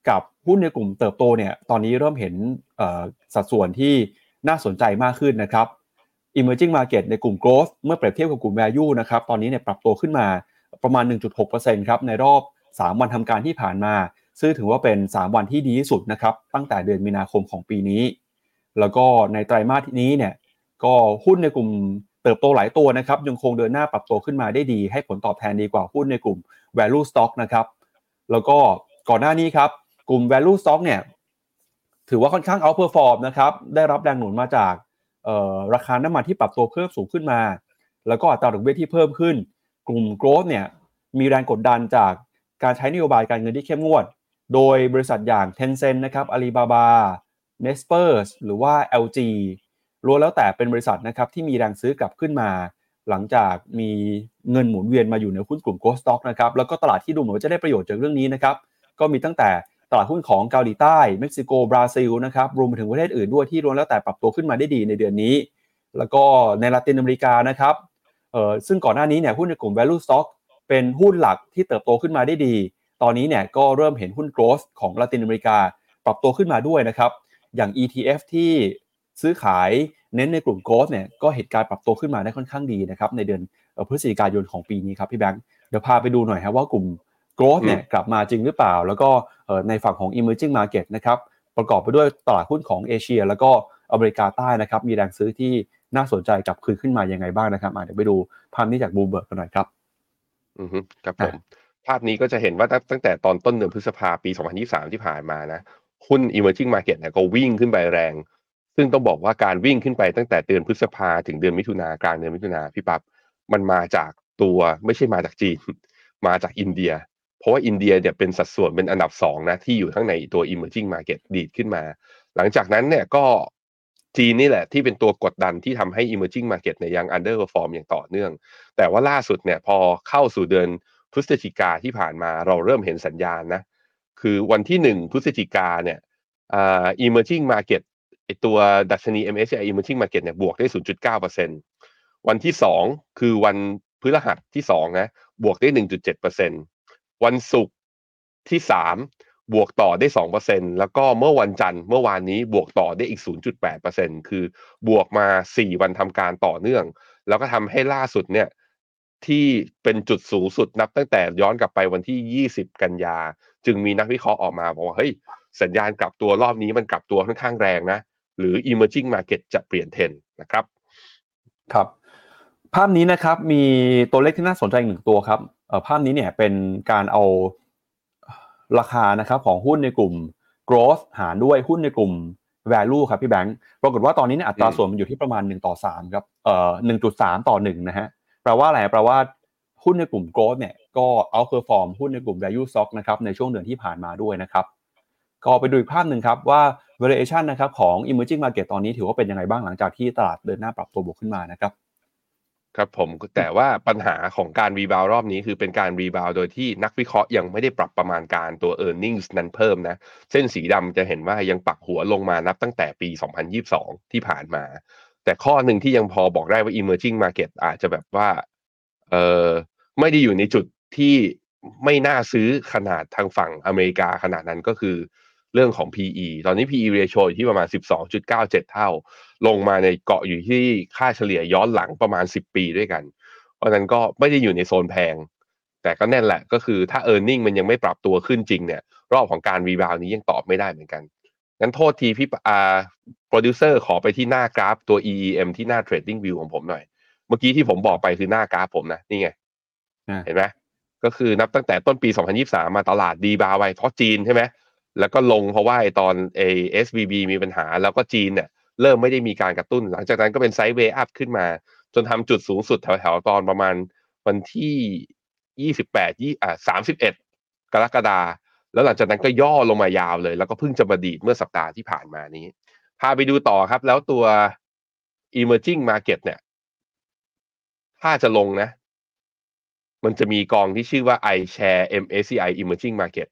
กับหุ้นในกลุ่มเติบโตเนี่ยตอนนี้เริ่มเห็นสัดส่วนที่น่าสนใจมากขึ้นนะครับ Emerging Market ในกลุ่ม Growth เมื่อเปรียบเทียบกับกลุ่ม Value นะครับตอนนี้เนี่ยปรับตัวขึ้นมาประมาณ 1.6%ครับในรอบ 3 วันทำการที่ผ่านมา ซึ่งถือว่าเป็น 3 วันที่ดีที่สุดนะครับตั้งแต่เดือนมีนาคมของปีนี้ แล้วก็ในไตรมาสนี้เนี่ยก็หุ้นในกลุ่มเติบโตหลายตัวนะครับยังคงเดินหน้าปรับตัวขึ้นมาได้ดี ให้ผลตอบแทนดีกว่าหุ้นในกลุ่ม value stock นะครับแล้วก็ก่อนหน้านี้ครับ กลุ่ม value stock เนี่ยถือว่าค่อนข้าง outperform นะครับได้รับแรงหนุนมาจากราคาน้ำมันที่ปรับตัวเพิ่มสูงขึ้นมา แล้วก็อัตราดอกเบี้ยที่เพิ่มขึ้น กลุ่ม growth เนี่ยมีแรงกดดันจากการใช้นโยบายการเงินที่เข้มงวด โดยบริษัทอย่าง Tencent นะครับ Alibaba Naspers หรือว่า LG ล้วนแล้วแต่เป็นบริษัทนะครับที่มีแรงซื้อกลับขึ้นมา หลังจากมีเงินหมุนเวียนมาอยู่ในหุ้นกลุ่ม growth Stock นะครับแล้วก็ตลาดที่ดูเหมือนว่าจะได้ประโยชน์จากเรื่องนี้นะครับก็มีตั้งแต่ ตลาดหุ้นของเกาหลีใต้ เม็กซิโก บราซิลนะครับรวมไปถึงประเทศอื่นด้วยที่ล้วนแล้วแต่ปรับตัวขึ้นมาได้ดีในเดือนนี้ แล้วก็ในลาตินอเมริกานะครับเอ่อซึ่งก่อนหน้านี้เนี่ยหุ้นในกลุ่ม value stock เป็นหุ้นหลักที่เติบโตขึ้นมาได้ดี ตอนนี้เนี่ยก็เริ่มเห็นหุ้น growth ของลาตินอเมริกา ปรับตัวขึ้นมาด้วยนะครับอย่าง ETF ที่ซื้อขายเน้นในกลุ่มโกลด์เนี่ยก็เหตุการณ์ปรับตัวขึ้นมาได้ค่อนข้างดีนะครับในเดือนพฤศจิกายนของปีนี้ครับพี่แบงค์เดี๋ยวพาไปดูหน่อยครับว่ากลุ่ม โกลด์เนี่ยกลับมาจริงหรือเปล่า แล้วก็ในฝั่งของ emerging market นะครับประกอบไปด้วยตลาดหุ้นของเอเชีย แล้วก็อเมริกาใต้นะครับมีแรงซื้อที่น่าสนใจกลับคืนขึ้นมายังไงบ้างนะครับเดี๋ยวไปดูภาพนี้จากบูเบิร์กกันหน่อยครับอือฮึครับผมภาพนี้ก็จะเห็นว่าตั้งแต่ตอนต้นเดือนพฤษภาปี 2023 ที่ผ่านมานะหุ้น emerging market เนี่ยก็วิ่งขึ้นไปแรง ซึ่งต้องบอกว่าการวิ่งขึ้นไปตั้งแต่เดือนพฤษภาถึงเดือนมิถุนากลางเดือนมิถุนาพี่ปับ๊บมันมาจากตัวไม่ใช่มาจากจีน มาจากอินเดีย เพราะว่าอินเดียเนี่ยเป็นสัดส่วนเป็นอันดับสองนะที่อยู่ทั้งในตัว emerging market ดีดขึ้นมา หลังจากนั้นเนี่ยก็จีนนี่แหละที่เป็นตัวกดดันที่ทำให้ emerging market เนี่ยยัง underperform อย่างต่อเนื่อง แต่ว่าล่าสุดเนี่ยพอเข้าสู่เดือนพฤศจิกาที่ผ่านมาเราเริ่มเห็นสัญญาณนะ คือวันที่หนึ่งพฤศจิกาเนี่ยอ่า emerging market ไอตัวดัชนี MSCI emerging market เนี่ยบวกได้ 0.9%วันที่สองคือวันพฤหัสที่สองนะบวกได้ 1.7% วันศุกร์ที่สามบวกต่อได้ 2%แล้วก็เมื่อวันจันทร์เมื่อวานนี้บวกต่อได้อีก 0.8%คือบวกมา 4 วันทำการต่อเนื่อง แล้วก็ทำให้ล่าสุดเนี่ยที่เป็นจุดสูงสุดนับตั้งแต่ย้อนกลับไปวันที่ 20 กันยา จึงมีนักวิเคราะห์ออกมาบอกว่า เฮ้ย สัญญาณกลับตัวรอบนี้มันกลับตัวค่อนข้างแรงนะ หรือ emerging market จะเปลี่ยนเทรนด์นะครับ ครับ ภาพนี้นะครับมีตัวเลขที่น่าสนใจหนึ่งตัวครับ ภาพนี้เนี่ยเป็นการเอาราคานะครับของหุ้นในกลุ่ม growth หารด้วยหุ้นในกลุ่ม value ครับพี่แบงค์ปรากฏว่าตอนนี้เนี่ยอัตราส่วนมันอยู่ที่ประมาณ 1 ต่อ3ครับเอ่อ1.3 ต่อ1นะฮะแปลว่าอะไรแปลว่าหุ้นในกลุ่ม growth เนี่ยก็ outperform หุ้นในกลุ่ม value stock นะครับในช่วงเดือนที่ผ่านมาด้วยนะครับก็ไปดูอีกภาพหนึ่งครับว่า valuation นะครับของ emerging market ตอนนี้ถือว่าเป็นยังไงบ้างหลังจากที่ตลาดเดินหน้าปรับตัวบวกขึ้นมานะครับ ครับผมแต่ว่าปัญหาของการ rebound รอบนี้คือเป็นการ rebound โดยที่นักวิเคราะห์ยังไม่ได้ปรับประมาณการตัว e a r n i n g ็นั้นเพิ่มนะ เส้นสีดำจะเห็นว่ายังปักหัวลงมานับตั้งแต่ปี 2022 ที่ผ่านมา แต่ข้อหนึ่งที่ยังพอบอกได้ว่า emerging market อาจจะแบบว่าเออไม่ได้อยู่ในจุดที่ไม่น่าซื้อขนาดทางฝั่งอเมริกาขนาดนั้นก็คือเรื่องของ PE ตอนนี้ PE ratio อยู่ที่ประมาณ 12.97 เท่า ลงมาในเกาะอยู่ที่ค่าเฉลี่ยย้อนหลังประมาณ 10 ปีด้วยกัน เพราะนั้นก็ไม่ได้อยู่ในโซนแพง แต่ก็แน่แหละก็คือถ้า e a r n i n g มันยังไม่ปรับตัวขึ้นจริงเนี่ยรอบของการ rebound นี้ยังตอบไม่ได้เหมือนกันงั้นโทษทีพี่อ่าโปรดิวเซอร์ขอไปที่หน้ากราฟตัว EEM ที่หน้า Trading View ของผมหน่อย เมื่อกี้ที่ผมบอกไปคือหน้ากราฟผมนะนี่ไงอ่าเห็นไหมก็คือนับตั้งแต่ต้นปี 2023 มาตลาดดีบาวไว้เพราะจีนใช่ไหมแล้วก็ลงเพราะว่าไอ้ตอนเอ SVB มีปัญหาแล้วก็จีนเนี่ย เริ่มไม่ได้มีการกระตุ้น หลังจากนั้นก็เป็นไซด์เวย์อัพขึ้นมา จนทำจุดสูงสุดแถวๆตอนประมาณวันที่28ยี่อ่า31กรกฎาแล้วหลังจากนั้นก็ย่อลงมายาวเลย แล้วก็เพิ่งจะมาดีดเมื่อสัปดาห์ที่ผ่านมานี้ พาไปดูต่อครับ แล้วตัว emerging market เนี่ย ถ้าจะลงนะ มันจะมีกองที่ชื่อว่า iShare MSCI Emerging Market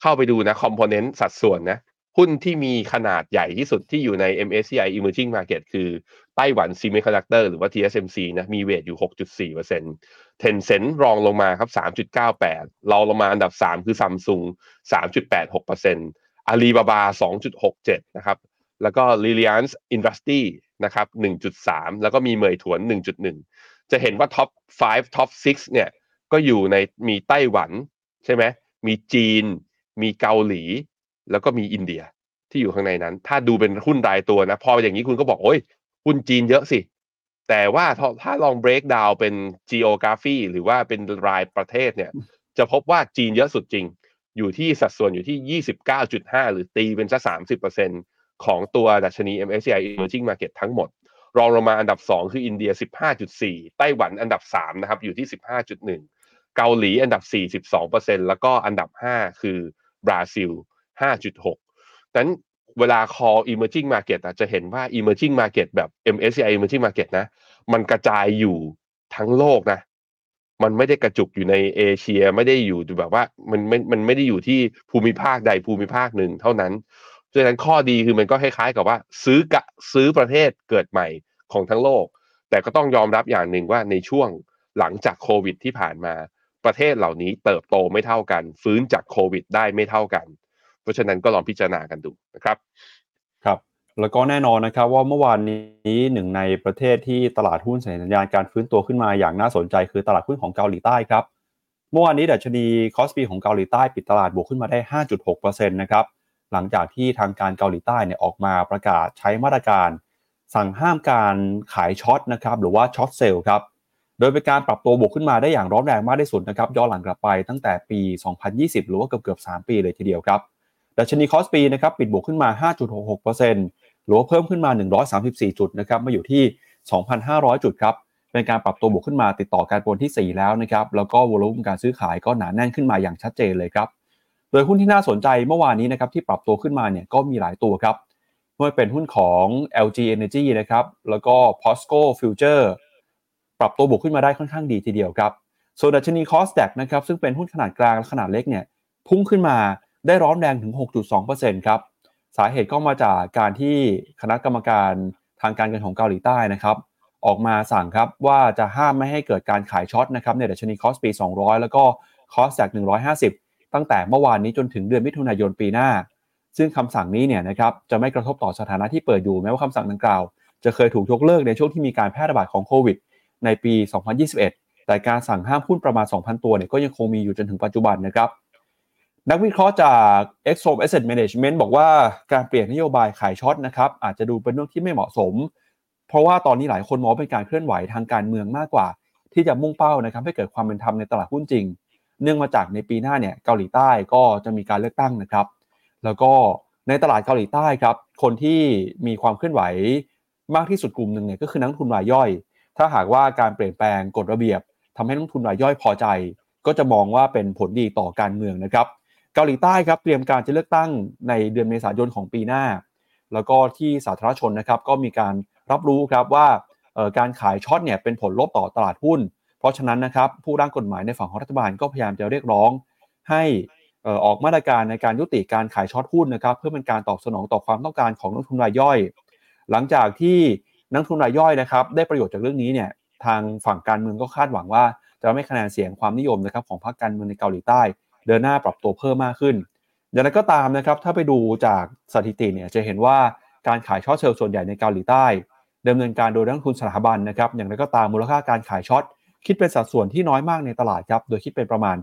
เข้าไปดูนะคอมโพเนนต์สัดส่วนนะ หุ้นที่มีขนาดใหญ่ที่สุดที่อยู่ใน MSCI Emerging Market คือไต้หวัน Semiconductor หรือว่า TSMC นะมีเวทอยู่ 6.4% Tencent รองลงมาครับ 3.98 เรองลงมาอันดับ 3 คือ Samsung 3.86% Alibaba 2.67 นะครับ แล้วก็ Reliance Industry นะครับ 1.3 แล้วก็มีเหมยถวน 1.1 จะเห็นว่า top 5 top 6เนี่ยก็อยู่ในมีไต้หวันใช่ไหมมีจีน มีเกาหลี แล้วก็มีอินเดียที่อยู่ข้างในนั้น ถ้าดูเป็นหุ้นรายตัวนะ พออย่างนี้คุณก็บอกโอ้ยหุ้นจีนเยอะสิ แต่ว่าถ้าลอง break down เป็น geography หรือว่าเป็นรายประเทศเนี่ย จะพบว่าจีนเยอะสุดจริง อยู่ที่สัดส่วนอยู่ที่ 29.5 หรือตีเป็นสัก30%ของตัวดัชนี MSCI Emerging Market ทั้งหมด รองลงมาอันดับ 2 คืออินเดีย 15.4 ไต้หวันอันดับ 3 นะครับ อยู่ที่ 15.1 เกาหลีอันดับ 42%แล้วก็อันดับ 5 คือบราซิล 5.6นั้นเวลา call emerging market อะจะเห็นว่า emerging market แบบ MSCI emerging market นะ มันกระจายอยู่ทั้งโลกนะ มันไม่ได้กระจุกอยู่ในเอเชียไม่ได้อยู่แบบว่ามันไม่มันไม่ได้อยู่ที่ภูมิภาคใดภูมิภาคหนึ่งเท่านั้นดังนั้นข้อดีคือมันก็คล้ายๆกับว่า ซื้อกะซื้อประเทศเกิดใหม่ของทั้งโลก แต่ก็ต้องยอมรับอย่างหนึ่งว่าในช่วงหลังจากโควิดที่ผ่านมา ประเทศเหล่านี้เติบโตไม่เท่ากัน ฟื้นจากโควิดได้ไม่เท่ากัน เพราะฉะนั้นก็ลองพิจารณากันดูนะครับครับ แล้วก็แน่นอนนะครับว่าเมื่อวานนี้หนึ่งในประเทศที่ตลาดหุ้นสัญญาณการฟื้นตัวขึ้นมาอย่างน่าสนใจคือตลาดหุ้นของเกาหลีใต้ครับเมื่อวานนี้ดัชนีคอสปีของเกาหลีใต้ปิดตลาดบวกขึ้นมาได้ 5.6%นะครับหลังจากที่ทางการเกาหลีใต้เนี่ยออกมาประกาศใช้มาตรการ สั่งห้ามการขาย short นะครับหรือว่า short sell ครับโดยเป็นการปรับตัวบวกขึ้นมาได้อย่างร้อนแรงมากที่สุดนะครับย้อนหลังกลับไปตั้งแต่ปี 2020 หรือว่าเกือบเกือบ3ปีเลยทีเดียวครับ ดัชนีคอสปีนะครับปิดบวกขึ้นมา 5.66%หรือว่าเพิ่มขึ้นมา 134 จุดนะครับมาอยู่ที่ 2,500 จุดครับเป็นการปรับตัวบวกขึ้นมาติดต่อการปนที่ 4 แล้วนะครับแล้วก็วอลุ่มการซื้อขายก็หนาแน่นขึ้นมาอย่างชัดเจนเลยครับโดยหุ้นที่น่าสนใจเมื่อวานนี้นะครับที่ปรับตัวขึ้นมาเนี่ยก็มีหลายตัวครับไม่ว่าเป็นหุ้นของ LG Energy นะครับแล้วก็ POSCO Future ปรับตัวบวกขึ้นมาได้ค่อนข้างดีทีเดียวครับส่วนดัชนีคอสแดกนะครับซึ่งเป็นหุ้นขนาดกลางและขนาดเล็กเนี่ยพุ่งขึ้นมา ได้ร้อนแรงถึง 6.2%ครับ สาเหตุก็มาจากการที่คณะกรรมการทางการเงินของเกาหลีใต้นะครับ ออกมาสั่งครับว่าจะห้ามไม่ให้เกิดการขาย short นะครับในดัชนีคอสปี 200 แล้วก็คอสแดก150 ตั้งแต่เมื่อวานนี้จนถึงเดือนมิถุนายนปีหน้า ซึ่งคำสั่งนี้เนี่ยนะครับจะไม่กระทบต่อสถานะที่เปิดอยู่แม้ว่าคำสั่งดังกล่าว จะเคยถูกยกเลิกในช่วงที่มีการแพร่ระบาดของโควิดในปี 2021 แต่การสั่งห้ามหุ้นประมาณ 2,000 ตัวเนี่ยก็ยังคงมีอยู่จนถึงปัจจุบันนะครับ นักวิเคราะห์จาก e x o m Asset Management บอกว่าการเปลี่ยนนโยบายขายช็อตนะครับอาจจะดูเป็นเรื่องที่ไม่เหมาะสม เพราะว่าตอนนี้หลายคนมองเป็นการเคลื่อนไหวทางการเมืองมากกว่า ที่จะมุ่งเป้านะครับให้เกิดความเป็นธรรมในตลาดหุ้นจริง เนื่องมาจากในปีหน้าเนี่ยเกาหลีใต้ก็จะมีการเลือกตั้งนะครับ แล้วก็ในตลาดเกาหลีใต้ครับคนที่มีความเคลื่อนไหวมากที่สุดกลุ่มหนึ่งเนี่ยก็คือนักทุนรายย่อย ถ้าหากว่าการเปลี่ยนแปลงกฎระเบียบทำให้นักทุนรายย่อยพอใจ ก็จะมองว่าเป็นผลดีต่อการเมืองนะครับ เกาหลีใต้ครับเตรียมการจะเลือกตั้งในเดือนเมษายนของปีหน้า แล้วก็ที่สาธารณชนนะครับก็มีการรับรู้ครับว่าการขายช็อตเนี่ยเป็นผลลบต่อตลาดหุ้น เพราะฉะนั้นนะครับผู้ร่างกฎหมายในฝั่งของรัฐบาลก็พยายามจะเรียกร้อง ให้ออกมาตรการในการยุติการขายช็อตหุ้นนะครับเพื่อเป็นการตอบสนองต่อความต้องการของนักทุนรายย่อย หลังจากที่นักลงทุนรายย่อยนะครับได้ประโยชน์จากเรื่องนี้เนี่ยทางฝั่งการเมืองก็คาดหวังว่าจะมีคะแนนเสียงความนิยมนะครับของพรรคการเมืองในเกาหลีใต้ เดินหน้าปรับตัวเพิ่มมากขึ้น อย่างไรก็ตามนะครับถ้าไปดูจากสถิติเนี่ยจะเห็นว่าการขาย short sell ส่วนใหญ่ในเกาหลีใต้ดำเนินการโดยนักลงทุนสถาบันนะครับอย่างไรก็ตามมูลค่าการขาย short คิดเป็นสัดส่วนที่น้อยมากในตลาดครับโดยคิดเป็นประมาณ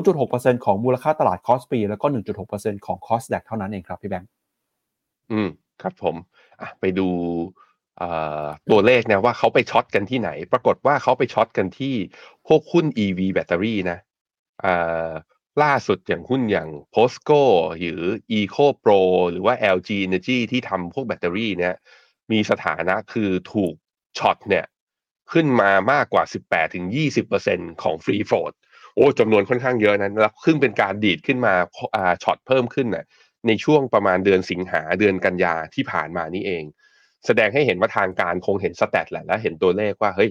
0.6%ของมูลค่าตลาดคอสปีแล้วก็ 1.6%ของคอสแดกเท่านั้นเองครับพี่แบงค์อืมครับผมอะไปดูตัวเลขนะว่าเขาไป short กันที่ไหน ปรากฏว่าเขาไป short กันที่พวกหุ้น EV แบตเตอรี่นะ ล่าสุดอย่างหุ้นอย่าง POSCO หรือ Eco Pro หรือว่า LG Energy ที่ทำพวกแบตเตอรี่เนี่ยมีสถานะคือถูก short เนี่ยขึ้นมามากกว่า 18-20%ของ free float โอ้จำนวนค่อนข้างเยอะนั้นแล้วขึ้นเป็นการดีดขึ้นมาshort เพิ่มขึ้นน่ะในช่วงประมาณเดือนสิงหาเดือนกันยาที่ผ่านมานี่เอง แสดงให้เห็นว่าทางการคงเห็น stat แหละและเห็นตัวเลขว่าเฮ้ย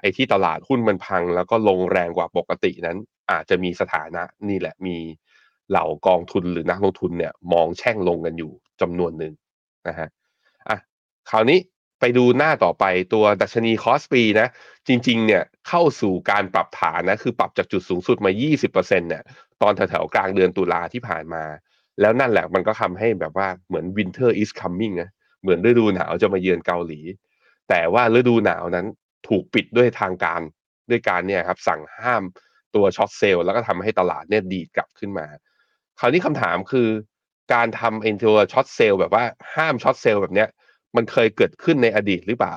ไอ้ที่ตลาดหุ้นมันพังแล้วก็ลงแรงกว่าปกตินั้น อาจจะมีสถานะนี่แหละมีเหล่ากองทุนหรือนักลงทุนเนี่ยมองแช่งลงกันอยู่จำนวนหนึ่งนะฮะอะคราวนี้ไปดูหน้าต่อไปตัวดัชนีคอสปีนะ จริง ๆ เนี่ยเข้าสู่การปรับฐานนะ คือปรับจากจุดสูงสุดมา 20%เนี่ยตอนแถวๆกลางเดือนตุลาที่ผ่านมา แล้วนั่นแหละมันก็ทำให้แบบว่าเหมือน winter is coming นะเหมือนฤดูหนาวจะมาเยือนเกาหลี แต่ว่าฤดูหนาวนั้นถูกปิดด้วยทางการด้วยการเนี่ยครับสั่งห้าม ตัว short sell แล้วก็ทำให้ตลาดเนี่ยดีดกลับขึ้นมา คราวนี้คำถามคือการทำแบนตัว short sell แบบว่าห้าม short sell แบบเนี้ยมันเคยเกิดขึ้นในอดีตหรือเปล่า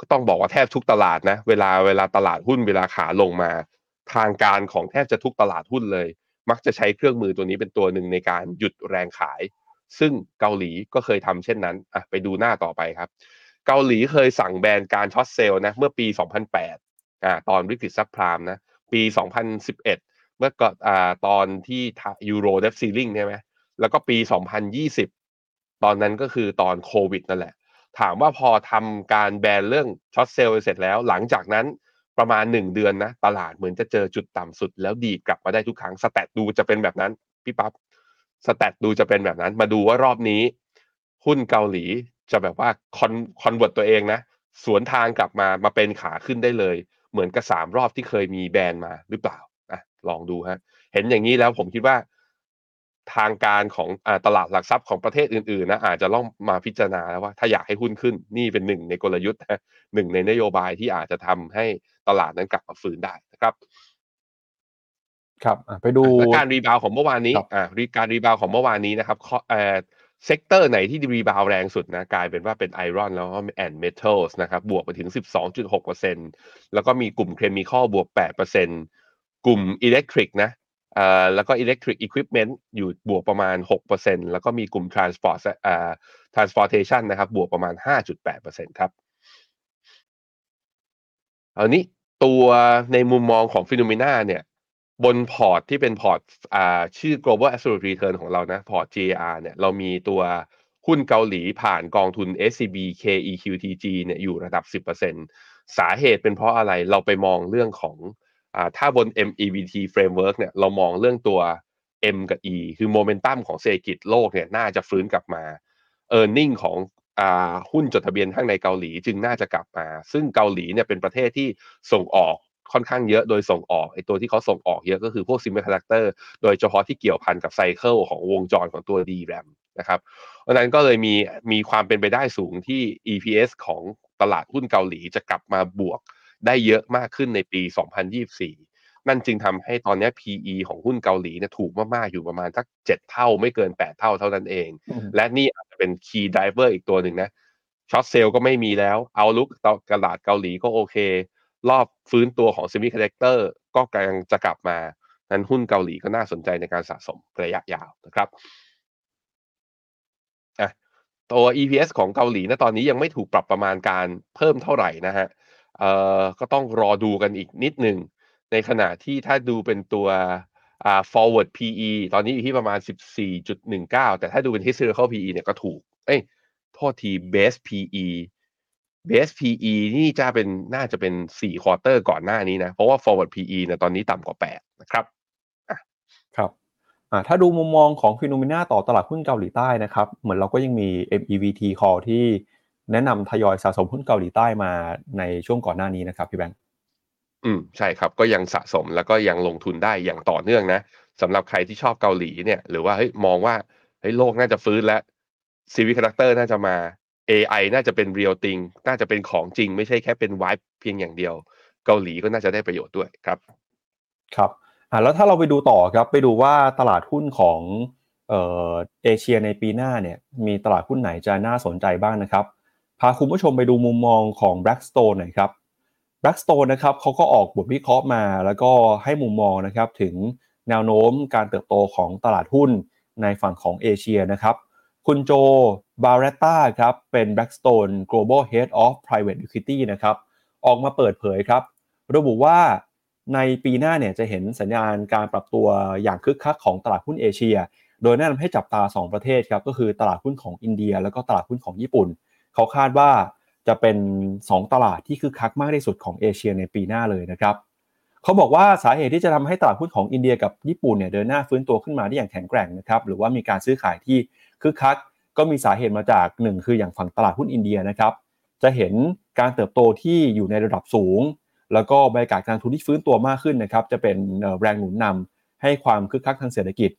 ก็ต้องบอกว่าแทบทุกตลาดนะ เวลาเวลาตลาดหุ้นเวลาขาลงมา ทางการของแทบจะทุกตลาดหุ้นเลย มักจะใช้เครื่องมือตัวนี้เป็นตัวหนึ่งในการหยุดแรงขาย ซึ่งเกาหลีก็เคยทำเช่นนั้นอะไปดูหน้าต่อไปครับ เกาหลีเคยสั่งแบนการ short sell นะเมื่อปี 2008อ่าตอนวิกฤต subprime นะ ปี 2011 เมื่อก่อนอ่าตอนที่ Euro debt ceiling ใช่ไหมแล้วก็ปี 2020 ตอนนั้นก็คือตอนโควิดนั่นแหละ ถามว่าพอทำการแบนเรื่องshort sell เสร็จแล้ว หลังจากนั้นประมาณ 1 เดือนนะ ตลาดเหมือนจะเจอจุดต่ำสุด แล้วดีดกลับมาได้ทุกครั้ง stat ดูจะเป็นแบบนั้นพี่ปับ๊บ stat ดูจะเป็นแบบนั้น มาดูว่ารอบนี้ หุ้นเกาหลีจะแบบว่า con convert ตัวเองนะ สวนทางกลับมามาเป็นขาขึ้นได้เลย เหมือนกับสามรอบที่เคยมีแบนมาหรือเปล่าอะลองดูฮะเห็นอย่างนี้แล้วผมคิดว่าทางการของอตลาดหลักทรัพย์ของประเทศอื่นๆนะอาจจะต้องมาพิจารณาแล้วว่าถ้าอยากให้หุ้นขึ้นนี่เป็นหนึ่งในกลยุทธ์นะหนึ่งในนโยบายที่อาจจะทำให้ตลาดนั้นกลับมาฟื้นได้นะครับ ครับไปดูการ rebound ของเมื่อวานนี้อ่าการ rebound ของเมื่อวานนี้นะครับเอ่อ sector ไหนที่ rebound แรงสุดนะกลายเป็นว่าเป็น iron แล้วก็ and metals นะครับบวกไปถึง 12.6%แล้วก็มีกลุ่ม chemical บวก 8%กลุ่ม electric นะเอ่อแล้วก็ electric อุปกรณ์อยู่บวกประมาณ 6%แล้วก็มีกลุ่ม transport เอ่อtransportation นะครับบวกประมาณ 5.8%ครับเอานี้ตัวในมุมมองของ Finnomena เนี่ย บนพอร์ตที่เป็นพอร์ตอ่าชื่อ global absolute return ของเรานะพอร์ต GAR เนี่ยเรามีตัวหุ้นเกาหลีผ่านกองทุน SCB KEQTG เนี่ยอยู่ระดับ 10%สาเหตุเป็นเพราะอะไรเราไปมองเรื่องของอ่าถ้าบน MEVT framework เนี่ยเรามองเรื่องตัว M กับ E คือโมเมนตัมของเศรษฐกิจโลกเนี่ยน่าจะฟื้นกลับมา e a r n i n g ของหุ้นจดทะเบียนข้างในเกาหลีจึงน่าจะกลับมา ซึ่งเกาหลีเนี่ยเป็นประเทศที่ส่งออก ค่อนข้างเยอะโดยส่งออกไอตัวที่เขาส่งออกเยอะก็คือพวก semiconductor โดยเฉพาะที่เกี่ยวพันกับ cycle ของวงจรของตัว DRAM นะครับเพราะนั้นก็เลยมีมีความเป็นไปได้สูงที่ EPS ของตลาดหุ้นเกาหลีจะกลับมาบวกได้เยอะมากขึ้นในปี 2024 นั่นจึงทำให้ตอนนี้ PE ของหุ้นเกาหลีเนี่ยถูกมาก ๆ อยู่ประมาณสัก7เท่าไม่เกิน8เท่าเท่านั้นเอง และนี่อาจจะเป็น Key Driver อีกตัวหนึ่งนะช็อตเซลก็ไม่มีแล้วเอาลุกตลาดเกาหลีก็โอเค รอบฟื้นตัวของ Semiconductor ก็กำลังจะกลับมา นั้นหุ้นเกาหลีก็น่าสนใจในการสะสมระยะยาวนะครับตัว EPS ของเกาหลีนะตอนนี้ยังไม่ถูกปรับประมาณการเพิ่มเท่าไหร่นะฮะเอ่อก็ต้องรอดูกันอีกนิดหนึ่ง ในขณะที่ถ้าดูเป็นตัวอ่า forward PE ตอนนี้อยู่ที่ประมาณ 14.19 แต่ถ้าดูเป็น historical PE เนี่ยก็ถูก เอ้ย โทษที base PE base PE นี่จะเป็นน่าจะเป็น4 quarter ก่อนหน้านี้นะ เพราะว่า forward PE เนี่ยตอนนี้ต่ำกว่า8นะครับครับอ่าถ้าดูมุมมองของฟิโนเมนาต่อตลาดหุ้นเกาหลีใต้นะครับ เหมือนเราก็ยังมี MEVT call ที่แนะนำทยอยสะสมหุ้นเกาหลีใต้มาในช่วงก่อนหน้านี้นะครับพี่แบงค์อืมใช่ครับก็ยังสะสมแล้วก็ยังลงทุนได้อย่างต่อเนื่องนะสำหรับใครที่ชอบเกาหลีเนี่ย หรือว่าเฮ้ยมองว่าเฮ้ยโลกน่าจะฟื้นแล้ว semiconductor น่าจะมา AI น่าจะเป็น real thing น่าจะเป็นของจริง ไม่ใช่แค่เป็นวายเพียงอย่างเดียว เกาหลีก็น่าจะได้ประโยชน์ด้วยครับ ครับอ่าแล้วถ้าเราไปดูต่อครับไปดูว่าตลาดหุ้นของเออเอเชียในปีหน้าเนี่ยมีตลาดหุ้นไหนจะน่าสนใจบ้างนะครับ พาคุณผู้ชมไปดูมุมมองของ Blackstone หน่อยครับ Blackstone นะครับเขาก็ออกบทวิเคราะห์มาแล้วก็ให้มุมมองนะครับถึงแนวโน้มการเติบโตของตลาดหุ้นในฝั่งของเอเชียนะครับ คุณโจบาร์เรตตาครับเป็น Blackstone Global Head of Private Equity นะครับออกมาเปิดเผยครับ ระบุว่าในปีหน้าเนี่ยจะเห็นสัญญาณการปรับตัวอย่างคึกคักของตลาดหุ้นเอเชีย โดยแนะนำให้จับตา 2 ประเทศครับก็คือตลาดหุ้นของอินเดีย แล้วก็ตลาดหุ้นของญี่ปุ่น เขาคาดว่าจะเป็น 2 ตลาดที่คึกคักมากที่สุดของเอเชียในปีหน้าเลยนะครับ เขาบอกว่าสาเหตุที่จะทำให้ตลาดหุ้นของอินเดียกับญี่ปุ่นเนี่ยเดินหน้าฟื้นตัวขึ้นมาได้อย่างแข็งแกร่งนะครับหรือว่ามีการซื้อขายที่คึกคักก็มีสาเหตุมาจาก 1 คืออย่างฝั่งตลาดหุ้นอินเดียนะครับจะเห็นการเติบโตที่อยู่ในระดับสูง แล้วก็บรรยากาศการทุนที่ฟื้นตัวมากขึ้นนะครับจะเป็นแรงหนุนนำให้ความคึกคักทางเศรษฐกิจ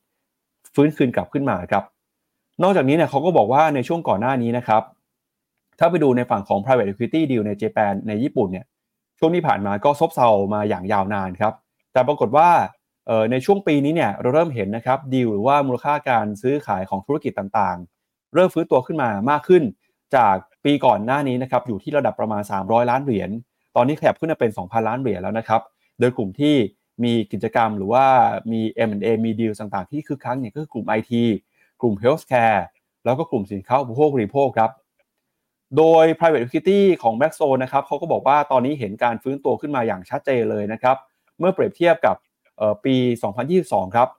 ฟื้นคืนกลับขึ้นมาครับนอกจากนี้เนี่ยเขาก็บอกว่าในช่วงก่อนหน้านี้นะครับถ้าไปดูในฝั่งของ private equity deal ในญี่ปุ่นในญี่ปุ่นเนี่ย ช่วงที่ผ่านมาก็ซบเซามาอย่างยาวนานครับแต่ปรากฏว่าในช่วงปีนี้เนี่ยเราเริ่มเห็นนะครับดีลหรือว่ามูลค่าการซื้อขายของธุรกิจต่างๆ เริ่มฟื้นตัวขึ้นมามากขึ้น จากปีก่อนหน้านี้นะครับอยู่ที่ระดับประมาณ 300 ล้านเหรียญตอนนี้ขยับขึ้นมาเป็น 2,000 ล้านเหรียญแล้วนะครับโดยกลุ่มที่มีกิจกรรมหรือว่ามี M&A มีดีลต่างๆ ที่คึกคักเนี่ยก็คือกลุ่ม IT กลุ่ม Healthcare แล้วก็กลุ่มสินค้าอุปโภคบริโภคครับ โดย private equity ของ b l a c k s t o n นะครับเขาก็บอกว่าตอนนี้เห็นการฟื้นตัวขึ้นมาอย่างชัดเจนเลยนะครับ เมื่อเปรียบเทียบกับปี 2022 ครับ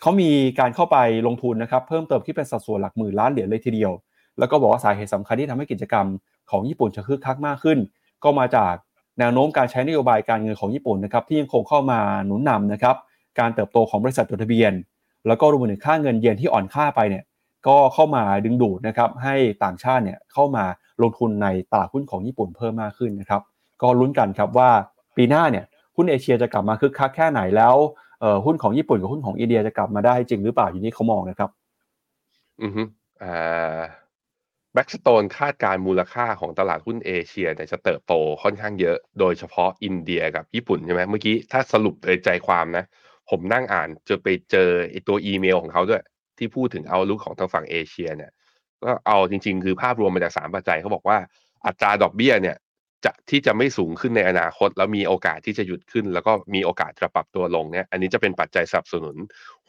เขามีการเข้าไปลงทุนนะครับ เพิ่มเติมที่เป็นสัดส่วนหลักหมื่นล้านเหรียญเลยทีเดียว แล้วก็บอกว่าสาเหตุสำคัญที่ทำให้กิจกรรมของญี่ปุ่นจะคึกคักมากขึ้น ก็มาจากแนวโน้มการใช้นโยบายการเงินของญี่ปุ่นนะครับ ที่ยังคงเข้ามาหนุนนำนะครับ การเติบโตของบริษัทจดทะเบียน แล้วก็รวมถึงค่าเงินเยนที่อ่อนค่าไปเนี่ย ก็เข้ามาดึงดูดนะครับให้ต่างชาติเนี่ยเข้ามาลงทุนในตลาดหุ้นของญี่ปุ่นเพิ่มมากขึ้นนะครับ ก็ลุ้นกันครับว่าปีหน้าเนี่ยหุ้นเอเชียจะกลับมาคึกคักแค่ไหนแล้วหุ้นของญี่ปุ่นกับหุ้นของอินเดียจะกลับมาได้จริงหรือเปล่าอยู่นี้เขามองนะครับ อือฮึอ่า Blackstone คาดการมูลค่าของตลาดหุ้นเอเชียเนี่ยจะเติบโตค่อนข้างเยอะ โดยเฉพาะอินเดียกับญี่ปุ่นใช่ไหมเมื่อกี้ถ้าสรุปโดยใจความนะ ผมนั่งอ่านจะไปเจอไอตัวอีเมลของเขาด้วย ที่พูดถึง outlook ของทางฝั่งเอเชียเนี่ยก็เอาจริง ๆ คือภาพรวมมาจากสามปัจจัยเขาบอกว่าอัตราดอกเบี้ยเนี่ย จะที่จะไม่สูงขึ้นในอนาคต แล้วมีโอกาสที่จะหยุดขึ้น แล้วก็มีโอกาสจะปรับตัวลงเนี่ยอันนี้จะเป็นปัจจัยสนับสนุน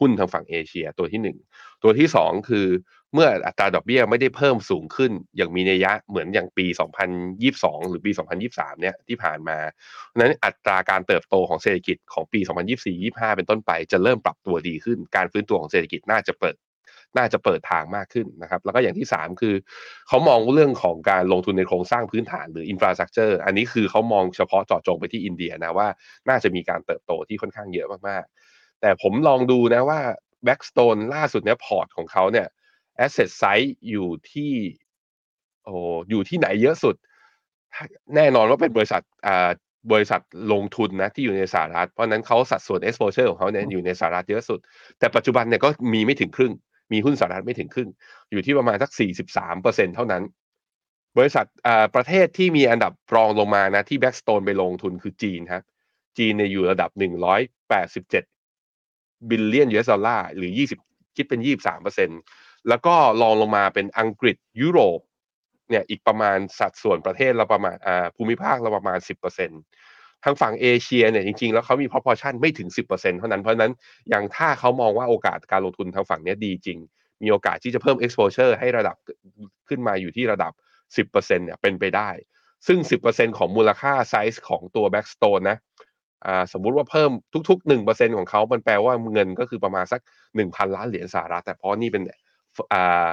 หุ้นทางฝั่งเอเชียตัวที่หนึ่งตัวที่สองคือเมื่ออัตราดอกเบี้ยไม่ได้เพิ่มสูงขึ้น อย่างมีนัยยะเหมือนอย่างปี 2022 หรือปี 2023 เนี่ยที่ผ่านมานั้นอัตราการเติบโตของเศรษฐกิจของปี 2024-25 เป็นต้นไปจะเริ่มปรับตัวดีขึ้น การฟื้นตัวของเศรษฐกิจน่าจะเปิด น่าจะเปิดทางมากขึ้นนะครับ แล้วก็อย่างที่ 3 คือเขามองเรื่องของการลงทุนในโครงสร้างพื้นฐานหรือ infrastructure อันนี้คือเขามองเฉพาะเจาะจงไปที่อินเดียนะว่าน่าจะมีการเติบโตที่ค่อนข้างเยอะมากๆ แต่ผมลองดูนะว่า Blackstone ล่าสุดเนี่ยพอร์ตของเขาเนี่ย asset size อยู่ที่โอ้อยู่ที่ไหนเยอะสุด แน่นอนว่าเป็นบริษัทอ่าบริษัทลงทุนนะที่อยู่ในสหรัฐ เพราะนั้นเขาสัดส่วน exposure ของเขาเนี่ยอยู่ในสหรัฐเยอะสุด แต่ปัจจุบันเนี่ยก็มีไม่ถึงครึ่ง มีหุ้นสหรัฐไม่ถึงครึ่ง อยู่ที่ประมาณสัก 43เปอร์เซ็นเท่านั้น บริษัทประเทศที่มีอันดับรองลงมานะที่ Blackstone ไปลงทุนคือจีนครับจีนเนี่ยอยู่ระดับ 187 บิลเลียน US ดอลลาร์หรือ 20 คิดเป็น 23เปอร์เซ็นแล้วก็รองลงมาเป็นอังกฤษยุโรปเนี่ยอีกประมาณสัดส่วนประเทศเราประมาณอ่าภูมิภาคเราประมาณ 10% ทางฝั่งเอเชียเนี่ยจริงๆ แล้วเขามี proportion ไม่ถึง 10%เท่านั้น เพราะนั้นอย่างถ้าเขามองว่าโอกาสการลงทุนทางฝั่งนี้ดีจริง มีโอกาสที่จะเพิ่ม exposure ให้ระดับขึ้นมาอยู่ที่ระดับ 10%เนี่ยเป็นไปได้ ซึ่ง 10%ของมูลค่าไซส์ของตัว Backstone นะอ่าสมมุติว่าเพิ่มทุก ๆ 1%ของเขา มันแปลว่าเงินก็คือประมาณสัก 1,000 ล้านเหรียญสหรัฐ แต่เพราะนี่เป็นอ่า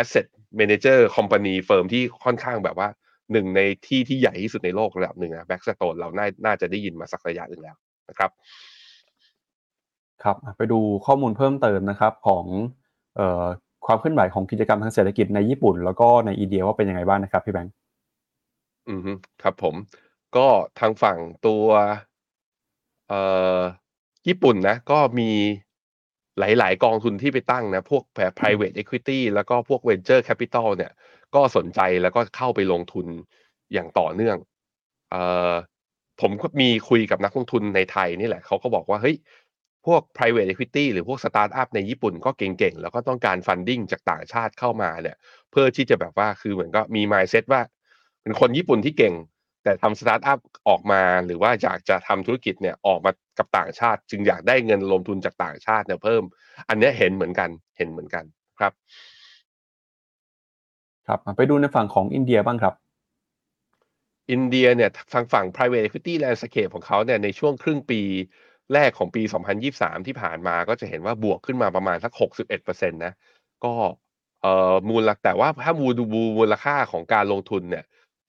asset manager company firm ที่ค่อนข้างแบบว่า หนึ่งในที่ที่ใหญ่ที่สุดในโลกระดับหนึ่งนะ Blackstone เราน่าน่าจะได้ยินมาสักระยะหนึ่งแล้วนะครับ ครับไปดูข้อมูลเพิ่มเติมนะครับของเอ่อความเคลื่อนไหวของกิจกรรมทางเศรษฐกิจในญี่ปุ่น แล้วก็ในอินเดียว่าเป็นยังไงบ้างนะครับพี่แบงค์อืมฮึครับผมก็ทางฝั่งตัวเอ่อญี่ปุ่นนะก็มี หลาย ๆ กองทุนที่ไปตั้งนะ พวกแบบ private equity แล้วก็พวก venture capital เนี่ย ก็สนใจแล้วก็เข้าไปลงทุนอย่างต่อเนื่องเอ่อผมก็มีคุยกับนักลงทุนในไทยนี่แหละ เขาก็บอกว่า เฮ้ย พวก private equity หรือพวก startup ในญี่ปุ่นก็เก่ง ๆ แล้วก็ต้องการ funding จากต่างชาติเข้ามาเนี่ย เพื่อที่จะแบบว่าคือเหมือนก็มี mindset ว่าเป็นคนญี่ปุ่นที่เก่ง แต่ทำสตาร์ทอัพออกมาหรือว่าอยากจะทำธุรกิจเนี่ยออกมากับต่างชาติ จึงอยากได้เงินลงทุนจากต่างชาติเนี่ยเพิ่ม อันนี้เห็นเหมือนกันเห็นเหมือนกันครับ ครับไปดูในฝั่งของอินเดียบ้างครับ อินเดียเนี่ยทางฝั่ง private equity landscape ของเขาเนี่ยในช่วงครึ่งปีแรกของปี 2023 ที่ผ่านมาก็จะเห็นว่าบวกขึ้นมาประมาณสัก 61%นะ ก็เอ่อมูลแต่ว่าถ้ามูดูมูลค่าของการลงทุนเนี่ย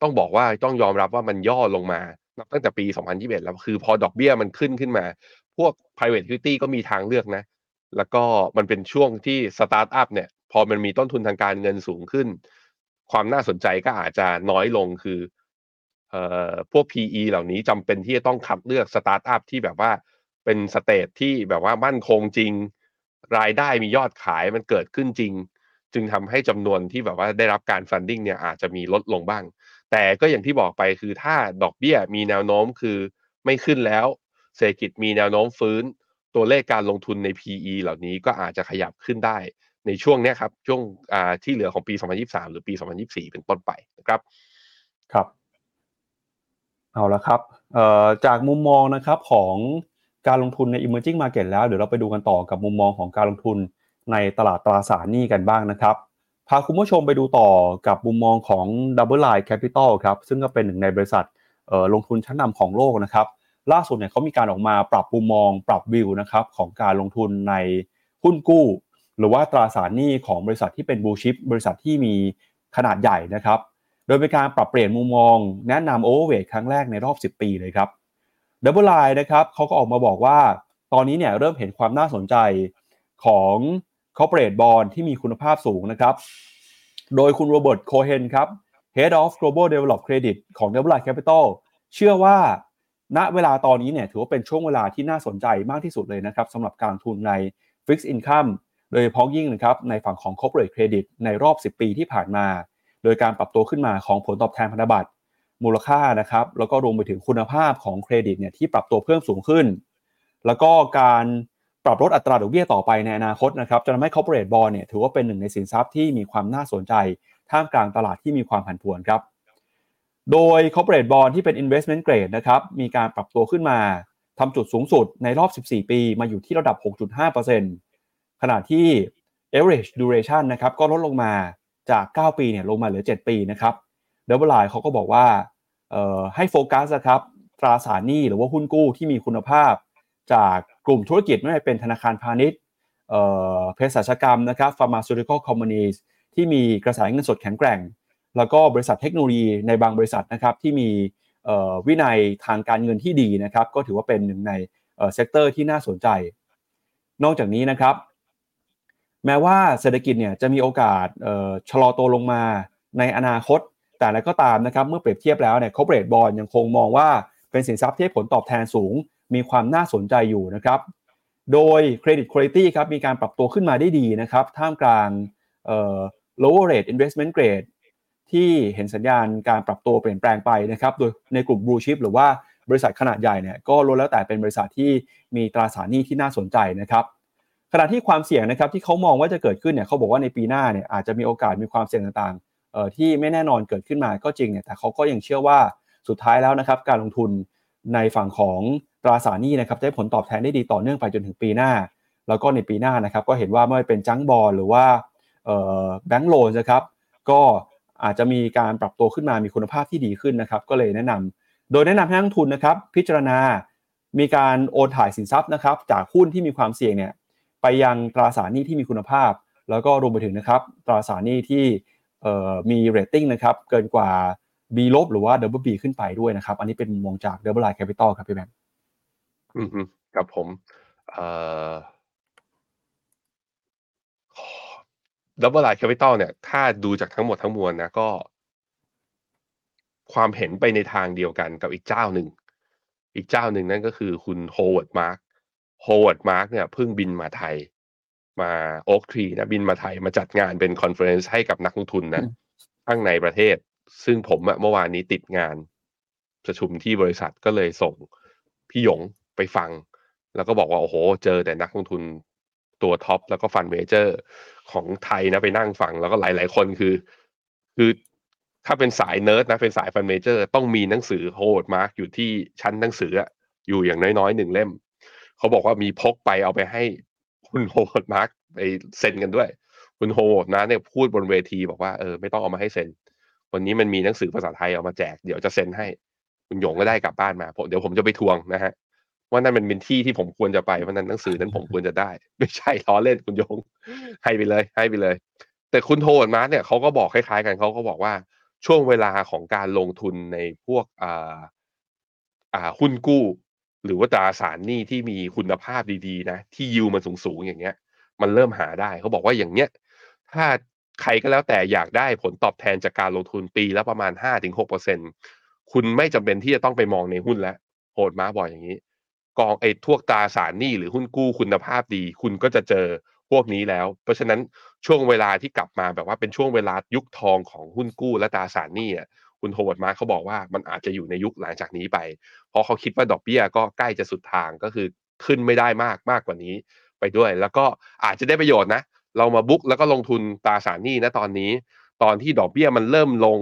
ต้องบอกว่าต้องยอมรับว่ามันย่อลงมา นับตั้งแต่ปี 2021 แล้วคือพอดอกเบี้ยมันขึ้นขึ้นมา พวก private equity ก็มีทางเลือกนะ แล้วก็มันเป็นช่วงที่สตาร์ทอัพเนี่ย พอมันมีต้นทุนทางการเงินสูงขึ้น ความน่าสนใจก็อาจจะน้อยลงคือเอ่อพวก PE เหล่านี้จำเป็นที่จะต้องคัดเลือกสตาร์ทอัพที่แบบว่าเป็น stage ที่แบบว่ามั่นคงจริง รายได้มียอดขายมันเกิดขึ้นจริง จึงทำให้จำนวนที่แบบว่าได้รับการ funding เนี่ยอาจจะมีลดลงบ้าง แต่ก็อย่างที่บอกไปคือถ้าดอกเบี้ยมีแนวโน้มคือไม่ขึ้นแล้ว เศรษฐกิจมีแนวโน้มฟื้น ตัวเลขการลงทุนใน PE เหล่านี้ก็อาจจะขยับขึ้นได้ในช่วงนี้ครับ ช่วงที่เหลือของปี 2023 หรือปี 2024 เป็นต้นไปนะครับ ครับ เอาละครับจากมุมมองนะครับของการลงทุนใน emerging market แล้วเดี๋ยวเราไปดูกันต่อกับมุมมองของการลงทุนในตลาดตราสารหนี้กันบ้างนะครับ พาคุณผู้ชมไปดูต่อกับมุมมองของ Double Line Capital ครับซึ่งก็เป็นหนึ่งในบริษัทลงทุนชั้นนำของโลกนะครับล่าสุดเนี่ยเขามีการออกมาปรับมุมมองปรับวิวนะครับของการลงทุนในหุ้นกู้ หรือว่าตราสารหนี้ของบริษัทที่เป็น blue chip บริษัทที่มีขนาดใหญ่นะครับโดยเป็นการปรับเปลี่ยนมุมมองแนะนำ overweight ครั้งแรกในรอบ 10 ปีเลยครับ Double Line นะครับเขาก็ออกมาบอกว่าตอนนี้เนี่ยเริ่มเห็นความน่าสนใจของ corporate bond ที่มีคุณภาพสูงนะครับ โดยคุณ Robert Cohen ครับ Head of Global Developed Credit ของ DoubleLine Capital เชื่อว่าณเวลาตอนนี้เนี่ยถือว่าเป็นช่วงเวลาที่น่าสนใจมากที่สุดเลยนะครับสำหรับการลงทุนใน Fixed Income โดยเฉพาะยิ่งนะครับในฝั่งของ Corporate Credit ในรอบ 10 ปีที่ผ่านมา โดยการปรับตัวขึ้นมาของผลตอบแทนพันธบัตรรัฐบาลนะครับแล้วก็รวมไปถึงคุณภาพของเครดิตเนี่ยที่ปรับตัวเพิ่มสูงขึ้น แล้วก็การ ปรับลดอัตราดอกเบี้ยต่อไปในอนาคตนะครับจะทำให้ corporate bond เนี่ยถือว่าเป็นหนึ่งในสินทรัพย์ที่มีความน่าสนใจ ท่ามกลางตลาดที่มีความผันผวนครับ โดย corporate bond ที่เป็น investment grade นะครับมีการปรับตัวขึ้นมาทำจุดสูงสุดในรอบ 14 ปี มาอยู่ที่ระดับ 6.5%ขณะที่ average duration นะครับก็ลดลงมาจาก 9 ปีเนี่ยลงมาเหลือ 7 ปีนะครับเดบเบิลไลเขาก็บอกว่าให้โฟกัสนะครับตราสารหนี้หรือว่าหุ้นกู้ที่มีคุณภาพจาก กลุ่มธุรกิจไม่ว่าเป็นธนาคารพาณิชย์เภสัชกรรมนะครับ pharmaceutical companies ที่มีกระแสเงินสดแข็งแกร่ง แล้วก็บริษัทเทคโนโลยีในบางบริษัทนะครับที่มีวินัยทางการเงินที่ดีนะครับก็ถือว่าเป็นหนึ่งใน sector ที่น่าสนใจ นอกจากนี้นะครับ แม้ว่าเศรษฐกิจเนี่ยจะมีโอกาสชะลอตัวลงมาในอนาคต แต่อะไรก็ตามนะครับเมื่อเปรียบเทียบแล้วเนี่ย corporate bond ยังคงมองว่าเป็นสินทรัพย์ที่ผลตอบแทนสูง มีความน่าสนใจอยู่นะครับ โดยเครดิตคุณภาพครับมีการปรับตัวขึ้นมาได้ดีนะครับ ท่ามกลาง lower rate investment grade ที่เห็นสัญญาณการปรับตัวเปลี่ยนแปลงไปนะครับ โดยในกลุ่มบลูชิพหรือว่าบริษัทขนาดใหญ่เนี่ยก็ล้วนแล้วแต่เป็นบริษัทที่มีตราสารหนี้ที่น่าสนใจนะครับ ขณะที่ความเสี่ยงนะครับที่เขามองว่าจะเกิดขึ้นเนี่ยเขาบอกว่าในปีหน้าเนี่ยอาจจะมีโอกาสมีความเสี่ยงต่างๆที่ไม่แน่นอนเกิดขึ้นมาก็จริงเนี่ยแต่เขาก็ยังเชื่อว่าสุดท้ายแล้วนะครับ การลงทุน ในฝั่งของตราสารหนี้นะครับได้ผลตอบแทนได้ดีต่อเนื่องไปจนถึงปีหน้า แล้วก็ในปีหน้านะครับก็เห็นว่าไม่เป็นจังบอลหรือว่าแบงก์โลนนะครับก็อาจจะมีการปรับตัวขึ้นมามีคุณภาพที่ดีขึ้นนะครับก็เลยแนะนำโดยแนะนำให้นักทุนนะครับพิจารณามีการโอนถ่ายสินทรัพย์นะครับจากหุ้นที่มีความเสี่ยงเนี่ยไปยังตราสารหนี้ที่มีคุณภาพ แล้วก็รวมไปถึงนะครับตราสารหนี้ที่มีเรตติ้งนะครับเกินกว่า B ลบหรือว่า Double B ขึ้นไปด้วยนะครับ อันนี้เป็นมองจาก DoubleLine Capital ครับพี่แบงค์อืมครับผมเอ่อ DoubleLine Capital เนี่ย ถ้าดูจากทั้งหมดทั้งมวลนะก็ ความเห็นไปในทางเดียวกันกับอีกเจ้าหนึ่ง อีกเจ้าหนึ่งนั่นก็คือคุณ Howard Marks Howard Marks เนี่ยเพิ่งบินมาไทย มา Oaktree นะบินมาไทยมาจัดงานเป็น conference ให้กับนักลงทุนนะทั้งในประเทศ ซึ่งผมเมื่อวานนี้ติดงานประชุมที่บริษัทก็เลยส่งพี่หยงไปฟัง แล้วก็บอกว่า โอ้โห เจอแต่นักลงทุนตัว top แล้วก็ fund manager ของไทยนะไปนั่งฟัง แล้วก็หลาย ๆ คนคือ คือถ้าเป็นสายเนิร์ดนะเป็นสาย fund manager ต้องมีหนังสือ Howard Marks อยู่ที่ชั้นหนังสืออยู่อย่างน้อยๆหนึ่งเล่ม เขาบอกว่ามีพกไปเอาไปให้คุณ Howard Marks ไปเซ็นกันด้วย คุณ Howard นะเนี่ยพูดบนเวทีบอกว่าเออไม่ต้องเอามาให้เซ็น วันนี้มันมีหนังสือภาษาไทยเอามาแจกเดี๋ยวจะเซ็นให้คุณหยงก็ได้กลับบ้านมาเดี๋ยวผมจะไปทวงนะฮะว่านั่นมันเป็นที่ที่ผมควรจะไปเพราะนั้นหนังสือนั้นผมควรจะได้ ไม่ใช่ล้อเล่นคุณหยงให้ไปเลย ให้ไปเลย แต่คุณโทนมาเนี่ยเขาก็บอกคล้ายๆกันเขาก็บอกว่าช่วงเวลาของการลงทุนในพวกอ่าอ่าหุ้นกู้ หรือว่าตราสารหนี้ที่มีคุณภาพดีๆ นะ ที่ยิวมันสูงๆอย่างเงี้ย มันเริ่มหาได้เขาบอกว่าอย่างเนี้ย ถ้า ใครก็แล้วแต่อยากได้ผลตอบแทนจากการลงทุนปีละประมาณห้าถึงหกเปอร์เซ็นคุณไม่จำเป็นที่จะต้องไปมองในหุ้นแล้วโหดมาบ่อกอย่างนี้ กองไอ้พวกตาสารหนี้หรือหุ้นกู้คุณภาพดี คุณก็จะเจอพวกนี้แล้ว เพราะฉะนั้นช่วงเวลาที่กลับมาแบบว่าเป็นช่วงเวลายุคทองของหุ้นกู้และตาสารหนี้อะคุณโฮวดมาเขาบอกว่ามันอาจจะอยู่ในยุคหลังจากนี้ไป เพราะเขาคิดว่าดอกเบี้ยก็ใกล้จะสุดทางก็คือขึ้นไม่ได้มากมากกว่านี้ไปด้วย แล้วก็อาจจะได้ประโยชน์นะ เรามาบุ๊กแล้วก็ลงทุนตราสารหนี้นะตอนนี้ ตอนที่ดอกเบี้ยมันเริ่มลง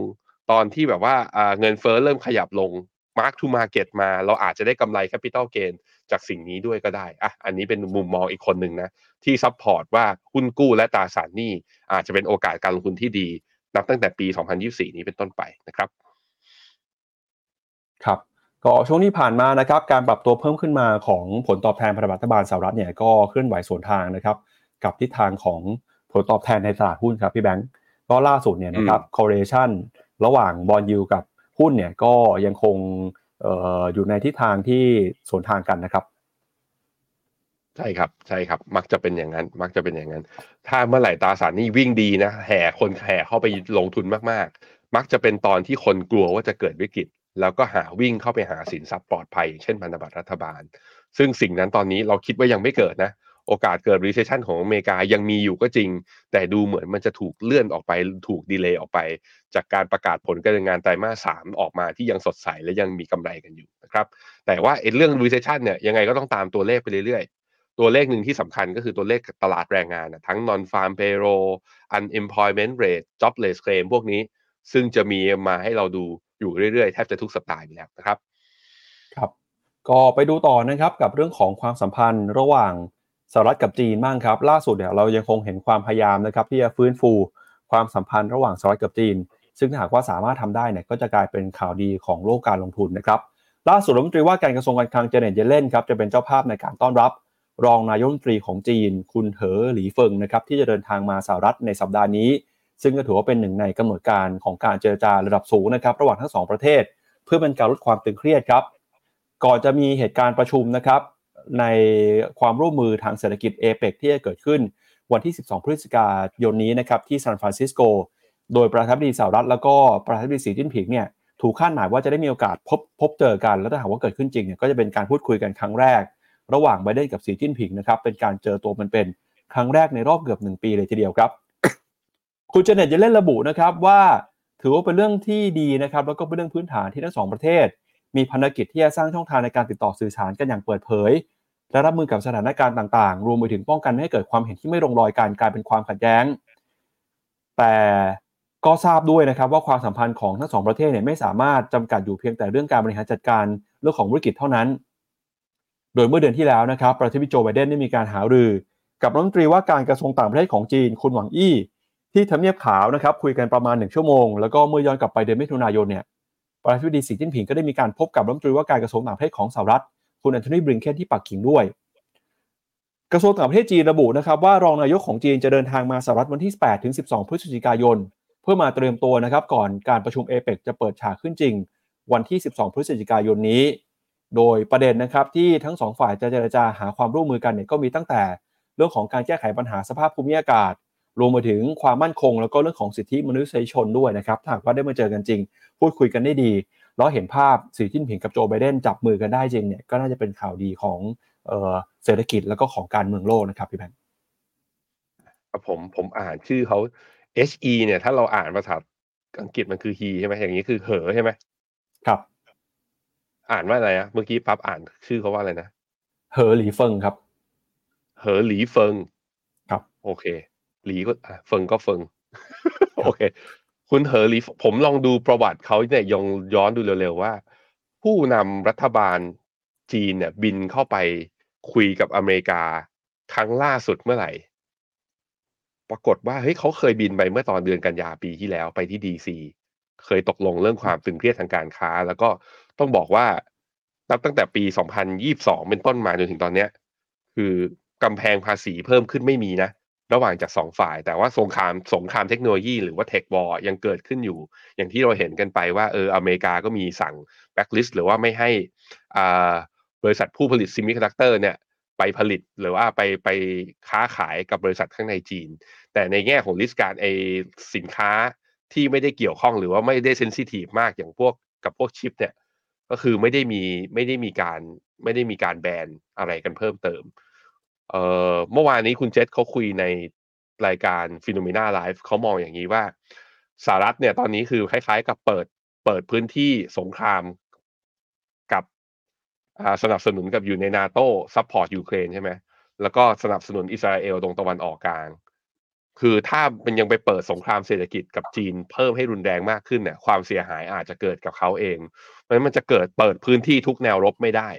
ตอนที่แบบว่าเงินเฟ้อเริ่มขยับลง Mark to Market มา เราอาจจะได้กำไร Capital Gain จากสิ่งนี้ด้วยก็ได้อะอันนี้เป็นมุมมองอีกคนหนึ่งนะ ที่ support ว่าหุ้นกู้และตราสารหนี้ อาจจะเป็นโอกาสการลงทุนที่ดี นับตั้งแต่ปี 2024 นี้เป็นต้นไปนะครับ ครับก็ช่วงที่ผ่านมานะครับการปรับตัวเพิ่มขึ้นมาของผลตอบแทนพันธบัตรรัฐบาลสหรัฐเนี่ยก็เคลื่อนไหวสวนทางนะครับ กับทิศทางของผลตอบแทนในตลาดหุ้นครับพี่แบงก์ก็ล่าสุดเนี่ยนะครับ correlation ระหว่างบอลยูกับหุ้นเนี่ยก็ยังคงอยู่ในทิศทางที่สวนทางกันนะครับ ใช่ครับใช่ครับ มักจะเป็นอย่างนั้น มักจะเป็นอย่างนั้น ถ้าเมื่อไหร่ตราสารนี้วิ่งดีนะแห่คนแห่เข้าไปลงทุนมากๆ มักจะเป็นตอนที่คนกลัวว่าจะเกิดวิกฤต แล้วก็หาวิ่งเข้าไปหาสินทรัพย์ปลอดภัย เช่นพันธบัตรรัฐบาล ซึ่งสิ่งนั้นตอนนี้เราคิดว่ายังไม่เกิดนะ โอกาสเกิด recession ของอเมริกายังมีอยู่ก็จริง แต่ดูเหมือนมันจะถูกเลื่อนออกไปถูกดีเลย์ออกไป จากการประกาศผลการงานไตรมาสสามออกมาที่ยังสดใสและยังมีกำไรกันอยู่นะครับแต่ว่าเรื่อง recession เนี่ยยังไงก็ต้องตามตัวเลขไปเรื่อยๆ ตัวเลขหนึ่งที่สำคัญก็คือตัวเลขตลาดแรงงานทั้ง non farm payroll unemployment rate jobless claim พวกนี้ ซึ่งจะมีมาให้เราดูอยู่เรื่อยๆ แทบจะทุกสัปดาห์อยู่แล้วนะครับ ครับ ก็ไปดูต่อนะครับกับเรื่องของความสัมพันธ์ระหว่าง สหรัฐกับจีนบ้างครับ ล่าสุดเนี่ยเรายังคงเห็นความพยายามนะครับที่จะฟื้นฟูความสัมพันธ์ระหว่างสหรัฐกับจีน ซึ่งถ้าหากว่าสามารถทำได้เนี่ยก็จะกลายเป็นข่าวดีของโลกการลงทุนนะครับล่าสุดรัฐมนตรีว่าการกระทรวงการคลังเจเน็ตเยเลนครับจะเป็นเจ้าภาพในการต้อนรับ รองนายกรัฐมนตรีของจีน คุณเหอหลีเฟิงนะครับที่จะเดินทางมาสหรัฐในสัปดาห์นี้ ซึ่งก็ถือว่าเป็นหนึ่งในกำหนดการของการเจรจาระดับสูงนะครับระหว่างทั้งสองประเทศ เพื่อเป็นการลดความตึงเครียดครับก่อนจะมีเหตุการณ์ประชุมนะครับ ในความร่วมมือทางเศรษฐกิจเอเปกที่จะเกิดขึ้นวันที่ 12 พฤศจิกายนนี้นะครับที่ซานฟรานซิสโก โดยประธานาธิบดีสหรัฐแล้วก็ประธานาธิบดีสีจิ้นผิงเนี่ยถูกคาดหมายว่าจะได้มีโอกาสพบพบเจอกัน แล้วถ้าหากว่าเกิดขึ้นจริงเนี่ยก็จะเป็นการพูดคุยกันครั้งแรก ระหว่างไบเดนกับสีจิ้นผิงนะครับเป็นการเจอตัวมันเป็นครั้งแรกในรอบเกือบหนึ่งปีเลยทีเดียวครับ คุณเจเน็ตจะเล่นระบุนะครับว่าถือว่าเป็นเรื่องที่ดีนะครับแล้วก็เป็นเรื่องพื้นฐานที่ทั้งสองประเทศ มีภารกิจที่จะสร้างช่องทางในการติดต่อสื่อสารกันอย่างเปิดเผย และรับมือกับสถานการณ์ต่างๆ รวมไปถึงป้องกันไม่ให้เกิดความเห็นที่ไม่ลงรอยการกลายเป็นความขัดแย้ง แต่ก็ทราบด้วยนะครับว่าความสัมพันธ์ของทั้งสองประเทศเนี่ยไม่สามารถจำกัดอยู่เพียงแต่เรื่องการบริหารจัดการเรื่องของธุรกิจเท่านั้น โดยเมื่อเดือนที่แล้วนะครับ ประธานาธิบดีโจไบเดนได้มีการหารือ กับรัฐมนตรีว่าการกระทรวงต่างประเทศของจีนคุณหวังอี้ที่ทำเนียบขาวนะครับคุยกันประมาณหนึ่งชั่วโมง แล้วก็เมื่อย้อนกลับไปเดือนมิถุนายนเนี่ยประธานาธิบดีสีจิ้นผิงก็ได้มีการพบกับรัฐมนตรีว่าการกระทรวงต่างประเทศของสหรัฐ คุณแอนโทนีบริงเคนที่ปักกิ่งด้วย กระทรวงต่างประเทศจีนระบุนะครับว่ารองนายกของจีนจะเดินทางมาสหรัฐวันที่ 8 ถึง 12 พฤศจิกายน เพื่อมาเตรียมตัวนะครับก่อนการประชุมเอเปกจะเปิดฉากขึ้นจริง วันที่ 12 พฤศจิกายนนี้ โดยประเด็นนะครับที่ทั้งสองฝ่ายจะเจรจาหาความร่วมมือกันเนี่ยก็มีตั้งแต่เรื่องของการแก้ไขปัญหาสภาพภูมิอากาศ รวมไปถึงความมั่นคง แล้วก็เรื่องของสิทธิมนุษยชนด้วยนะครับหากว่าได้มาเจอกันจริง พูดคุยกันได้ดี แล้วเห็นภาพสีจิ้นผิงกับโจไบเดนจับมือกันได้จริงเนี่ยก็น่าจะเป็นข่าวดีของเศรษฐกิจแล้วก็ของการเมืองโลกนะครับพี่แบงค์ผมผมอ่านชื่อเขา he เนี่ย ถ้าเราอ่านภาษาอังกฤษมันคือ he ใช่ไหมอย่างนี้คือเหอใช่ไหมครับ อ่านว่าอะไรอะเมื่อกี้ปั๊บอ่านชื่อเขาว่าอะไรนะเหอหลีเฟิงครับ เหอหลีเฟิงครับ โอเค หลีก็อะเฟิงก็เฟิงโอเค คุณเหอหลีผมลองดูประวัติเขาเนี่ยลองย้อนดูเร็วๆว่า ผู้นำรัฐบาลจีนเนี่ย บินเข้าไปคุยกับอเมริกาครั้งล่าสุดเมื่อไหร่ ปรากฏว่าเฮ้ยเขาเคยบินไปเมื่อตอนเดือนกันยาปีที่แล้วไปที่ DC เคยตกลงเรื่องความตึงเครียดทางการค้า แล้วก็ต้องบอกว่านับตั้งแต่ปี 2022 เป็นต้นมาจนถึงตอนเนี้ย คือกำแพงภาษีเพิ่มขึ้นไม่มีนะ ระหว่างจากสองฝ่าย แต่ว่าสงครามสงครามเทคโนโลยีหรือว่า tech war ยังเกิดขึ้นอยู่ อย่างที่เราเห็นกันไปว่าเอออเมริกาก็มีสั่งแบ็กลิสต์หรือว่าไม่ให้อ่าบริษัทผู้ผลิต semiconductor เนี่ยไปผลิตหรือว่าไปไปค้าขายกับบริษัทข้างในจีน แต่ในแง่ของ list การไอสินค้าที่ไม่ได้เกี่ยวข้องหรือว่าไม่ได้ sensitive มากอย่างพวกกับพวกชิปเนี่ยก็คือไม่ได้มีไม่ได้มีการไม่ได้มีการ ban อะไรกันเพิ่มเติม เอ่อเมื่อวานนี้คุณเจษเขาคุยในรายการ Finnomena Live เขามองอย่างนี้ว่าสหรัฐเนี่ยตอนนี้คือคล้ายๆ กับเปิดเปิดพื้นที่สงครามกับสนับสนุนกับอยู่ในนาโต้ support ยูเครนใช่ไหมแล้วก็สนับสนุนอิสราเอลตรงตะวันออกกลาง คือถ้ามันยังไปเปิดสงครามเศรษฐกิจกับจีนเพิ่มให้รุนแรงมากขึ้นเนี่ยความเสียหายอาจจะเกิดกับเขาเองเพราะฉะนั้นมันจะเกิดเปิดพื้นที่ทุกแนวรบไม่ได้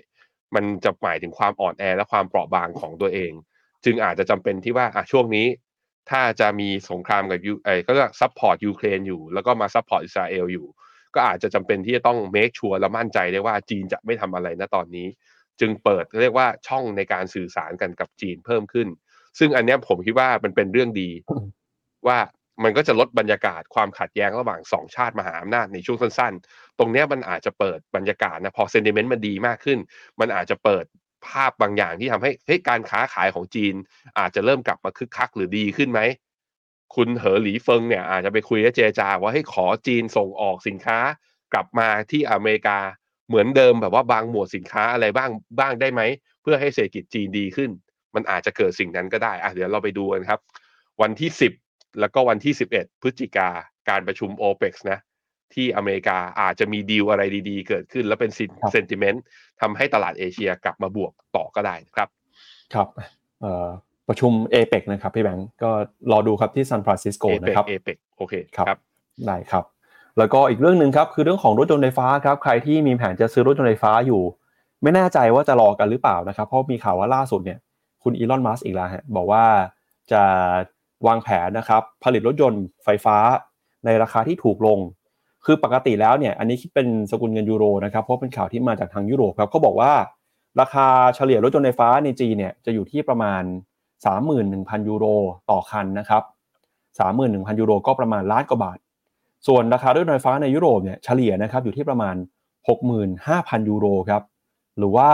มันจะหมายถึงความอ่อนแอและความเปราะบางของตัวเอง จึงอาจจะจำเป็นที่ว่าอะช่วงนี้ ถ้าจะมีสงครามกับยูเอก็จะ support ยูเครนอยู่ แล้วก็มา support อิสราเอลอยู่ ก็อาจจะจำเป็นที่จะต้องเมคชัวร์และมั่นใจได้ว่าจีนจะไม่ทำอะไรณตอนนี้ จึงเปิดเรียกว่าช่องในการสื่อสารกันกับจีนเพิ่มขึ้น ซึ่งอันนี้ผมคิดว่ามันเป็นเรื่องดีว่า มันก็จะลดบรรยากาศความขัดแย้งระหว่างสองชาติมหาอำนาจในช่วงสั้นๆ ตรงนี้มันอาจจะเปิดบรรยากาศนะพอเซนติเมนต์มันดีมากขึ้น มันอาจจะเปิดภาพบางอย่างที่ทำให้เฮ้ยการค้าขายของจีน อาจจะเริ่มกลับมาคึกคักหรือดีขึ้นไหม คุณเหอหลีเฟิงเนี่ยอาจจะไปคุยกับเจรจาว่าให้ขอจีนส่งออกสินค้ากลับมาที่อเมริกาเหมือนเดิมแบบว่าบางหมวดสินค้าอะไรบ้างบ้างได้ไหม เพื่อให้เศรษฐกิจจีนดีขึ้น มันอาจจะเกิดสิ่งนั้นก็ได้อะเดี๋ยวเราไปดูกันครับ วันที่10 แล้วก็วันที่ 11 พฤศจิกาการประชุม APEC นะ ที่อเมริกาอาจจะมีดีลอะไรดีๆ เกิดขึ้น แล้วเป็น sentiment ทำให้ตลาดเอเชียกลับมาบวกต่อก็ได้ครับ ครับประชุมเอเปกนะครับพี่แบงก์ก็รอดูครับที่ซานฟรานซิสโกนะครับเอเปกโอเคครับได้ครับ แล้วก็อีกเรื่องหนึ่งครับคือเรื่องของรถยนต์ไฟฟ้าครับใครที่มีแผนจะซื้อรถยนต์ไฟฟ้าอยู่ ไม่แน่ใจว่าจะรอกันหรือเปล่านะครับ เพราะมีข่าวว่าล่าสุดเนี่ยคุณอีลอนมัสอีกแล้วฮะบอกว่าจะ วางแผนนะครับผลิตรถยนต์ไฟฟ้าในราคาที่ถูกลง คือปกติแล้วเนี่ยอันนี้คิดเป็นสกุลเงินยูโรนะครับเพราะเป็นข่าวที่มาจากทางยุโรปครับเขาบอกว่า ราคาเฉลี่ยรถยนต์ไฟฟ้าในจีนเนี่ยจะอยู่ที่ประมาณ 31,000 ยูโรต่อคันนะครับ 31,000 ยูโรก็ประมาณล้านกว่าบาท ส่วนราคารถยนต์ไฟฟ้าในยุโรปเนี่ยเฉลี่ยนะครับอยู่ที่ประมาณ 65,000 ยูโรครับหรือว่า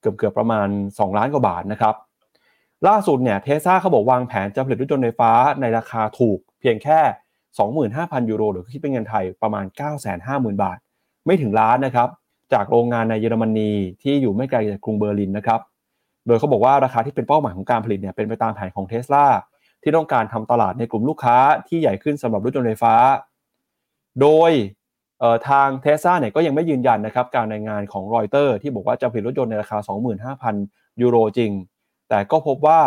เกือบเกือบประมาณ 2 ล้านกว่าบาทนะครับ ล่าสุดเนี่ยเทสซาเขาบอกวางแผนจะผลิตรถยนต์ไฟฟ้าในราคาถูกเพียงแค่ 25,000 ยูโรหรือคิดเป็นเงินไทยประมาณ 950,000 บาท ไม่ถึงล้านนะครับ จากโรงงานในเยอรมนีที่อยู่ไม่ไกลจากกรุงเบอร์ลินนะครับ โดยเขาบอกว่าราคาที่เป็นเป้าหมายของการผลิตเนี่ยเป็นไปตามแผนของเทสลาที่ต้องการทำตลาดในกลุ่มลูกค้าที่ใหญ่ขึ้นสำหรับรถยนต์ไฟฟ้า โดยทางเทสซาเนี่ยก็ยังไม่ยืนยันนะครับการรายงานของรอยเตอร์ที่บอกว่าจะผลิตรถยนต์ในราคา 25,000 ยูโรจริง แต่ก็พบว่า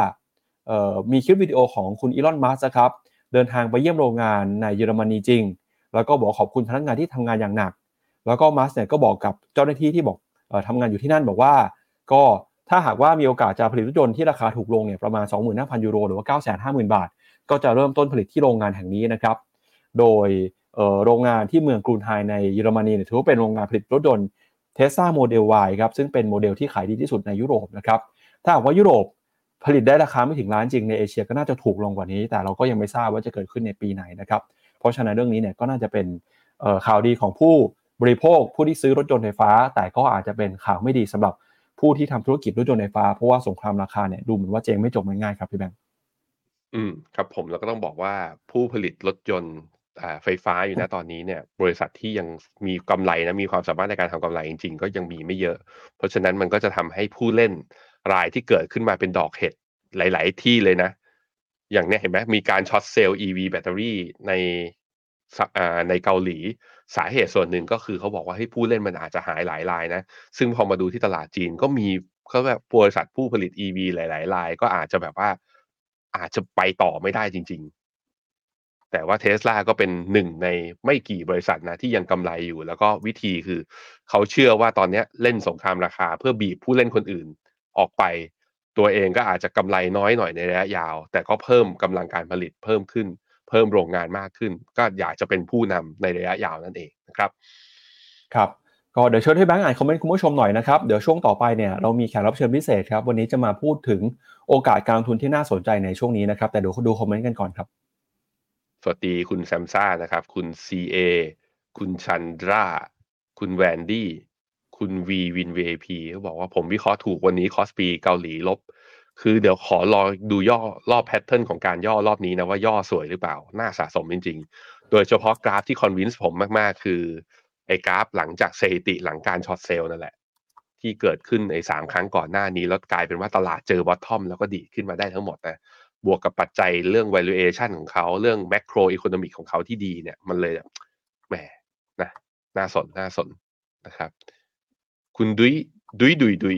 มีคลิปวิดีโอของคุณ Elon Musk ครับ เดินทางไปเยี่ยมโรงงานในเยอรมนีจริง แล้วก็บอกขอบคุณพนักงานที่ทำงานอย่างหนัก แล้วก็มัสก์เนี่ยก็บอกกับเจ้าหน้าที่ที่บอกทำงานอยู่ที่นั่นบอกว่า ก็ถ้าหากว่ามีโอกาสจะผลิตรถยนต์ที่ราคาถูกลงเนี่ยประมาณ 25,000 ยูโรหรือว่า 950,000 บาท ก็จะเริ่มต้นผลิตที่โรงงานแห่งนี้นะครับ โดยโรงงานที่เมืองกรุนไฮเดอในเยอรมนีเนี่ยถือว่าเป็นโรงงานผลิตรถยนต์ Tesla Model Y ครับซึ่งเป็นโมเดลที่ขายดีที่สุดในยุโรปนะครับ ถ้าหากว่ายุโรปผลิตได้ราคาไม่ถึงล้านจริงในเอเชียก็น่าจะถูกลงกว่านี้ แต่เราก็ยังไม่ทราบว่าจะเกิดขึ้นในปีไหนนะครับ เพราะฉะนั้นเรื่องนี้เนี่ยก็น่าจะเป็นข่าวดีของผู้บริโภคผู้ที่ซื้อรถยนต์ไฟฟ้า แต่ก็อาจจะเป็นข่าวไม่ดีสำหรับผู้ที่ทำธุรกิจรถยนต์ไฟฟ้าเพราะว่าสงครามราคาเนี่ยดูเหมือนว่าเจงไม่จบง่ายๆครับพี่แบงค์อืมครับผมแล้วก็ต้องบอกว่าผู้ผลิตรถยนต์ไฟฟ้าอยู่นะตอนนี้เนี่ยบริษัทที่ยังมีกำไรนะมีความสามารถในการทำกำไรจริง ๆ ก็ยังมีไม่เยอะ เพราะฉะนั้นมันก็จะทำให้ผู้เล่น รายที่เกิดขึ้นมาเป็นดอกเห็ดหลาย ๆ ที่เลยนะ อย่างเนี้ยเห็นไหมมีการช็อตเซลล์ EV แบตเตอรี่ในในเกาหลีสาเหตุส่วนหนึ่งก็คือเขาบอกว่าให้ผู้เล่นมันอาจจะหายหลายรายนะ ซึ่งพอมาดูที่ตลาดจีนก็มีเขาแบบบริษัทผู้ผลิต EV หลาย ๆ ราย ก็อาจจะแบบว่าอาจจะไปต่อไม่ได้จริง ๆ แต่ว่าเทสลาก็เป็นหนึ่งในไม่กี่บริษัทนะที่ยังกำไรอยู่ แล้วก็วิธีคือ เขาเชื่อว่าตอนนี้เล่นสงครามราคาเพื่อบีบผู้เล่นคนอื่น ออกไป ตัวเองก็อาจจะกำไรน้อยหน่อยในระยะยาว แต่ก็เพิ่มกำลังการผลิตเพิ่มขึ้น เพิ่มโรงงานมากขึ้น ก็อยากจะเป็นผู้นำในระยะยาวนั่นเองนะครับ ครับก็เดี๋ยวเชิญให้แบงค์อ่านคอมเมนต์คุณผู้ชมหน่อยนะครับ เดี๋ยวช่วงต่อไปเนี่ยเรามีแขกรับเชิญพิเศษครับ วันนี้จะมาพูดถึงโอกาสการลงทุนที่น่าสนใจในช่วงนี้นะครับ แต่เดี๋ยวดูคอมเมนต์กันก่อนครับ สวัสดีคุณแซมซ่านะครับ คุณ CA คุณชันดรา คุณแวนดี้ คุณวีวินเวพีเขาบอกว่าผมวิเคราะห์ถูกวันนี้คอสปีเกาหลีลบ คือเดี๋ยวขอรอดูย่อรอบแพทเทิร์นของการย่อรอบนี้นะว่าย่อสวยหรือเปล่า น่าสะสมจริง ๆ โดยเฉพาะกราฟที่คอนวินส์ผมมากๆ คือไอ้กราฟหลังจากเซติหลังการช็อตเซลล์นั่นแหละ ที่เกิดขึ้นในสามครั้งก่อนหน้านี้ แล้วกลายเป็นว่าตลาดเจอบอททอมแล้วก็ดีขึ้นมาได้ทั้งหมดนะบวกกับปัจจัยเรื่อง valuation ของเขาเรื่อง macro economic ของเขาที่ดีเนี่ย มันเลยแหมนะน่าสนน่าสนนะครับ คุณดุยดุยดุยดุย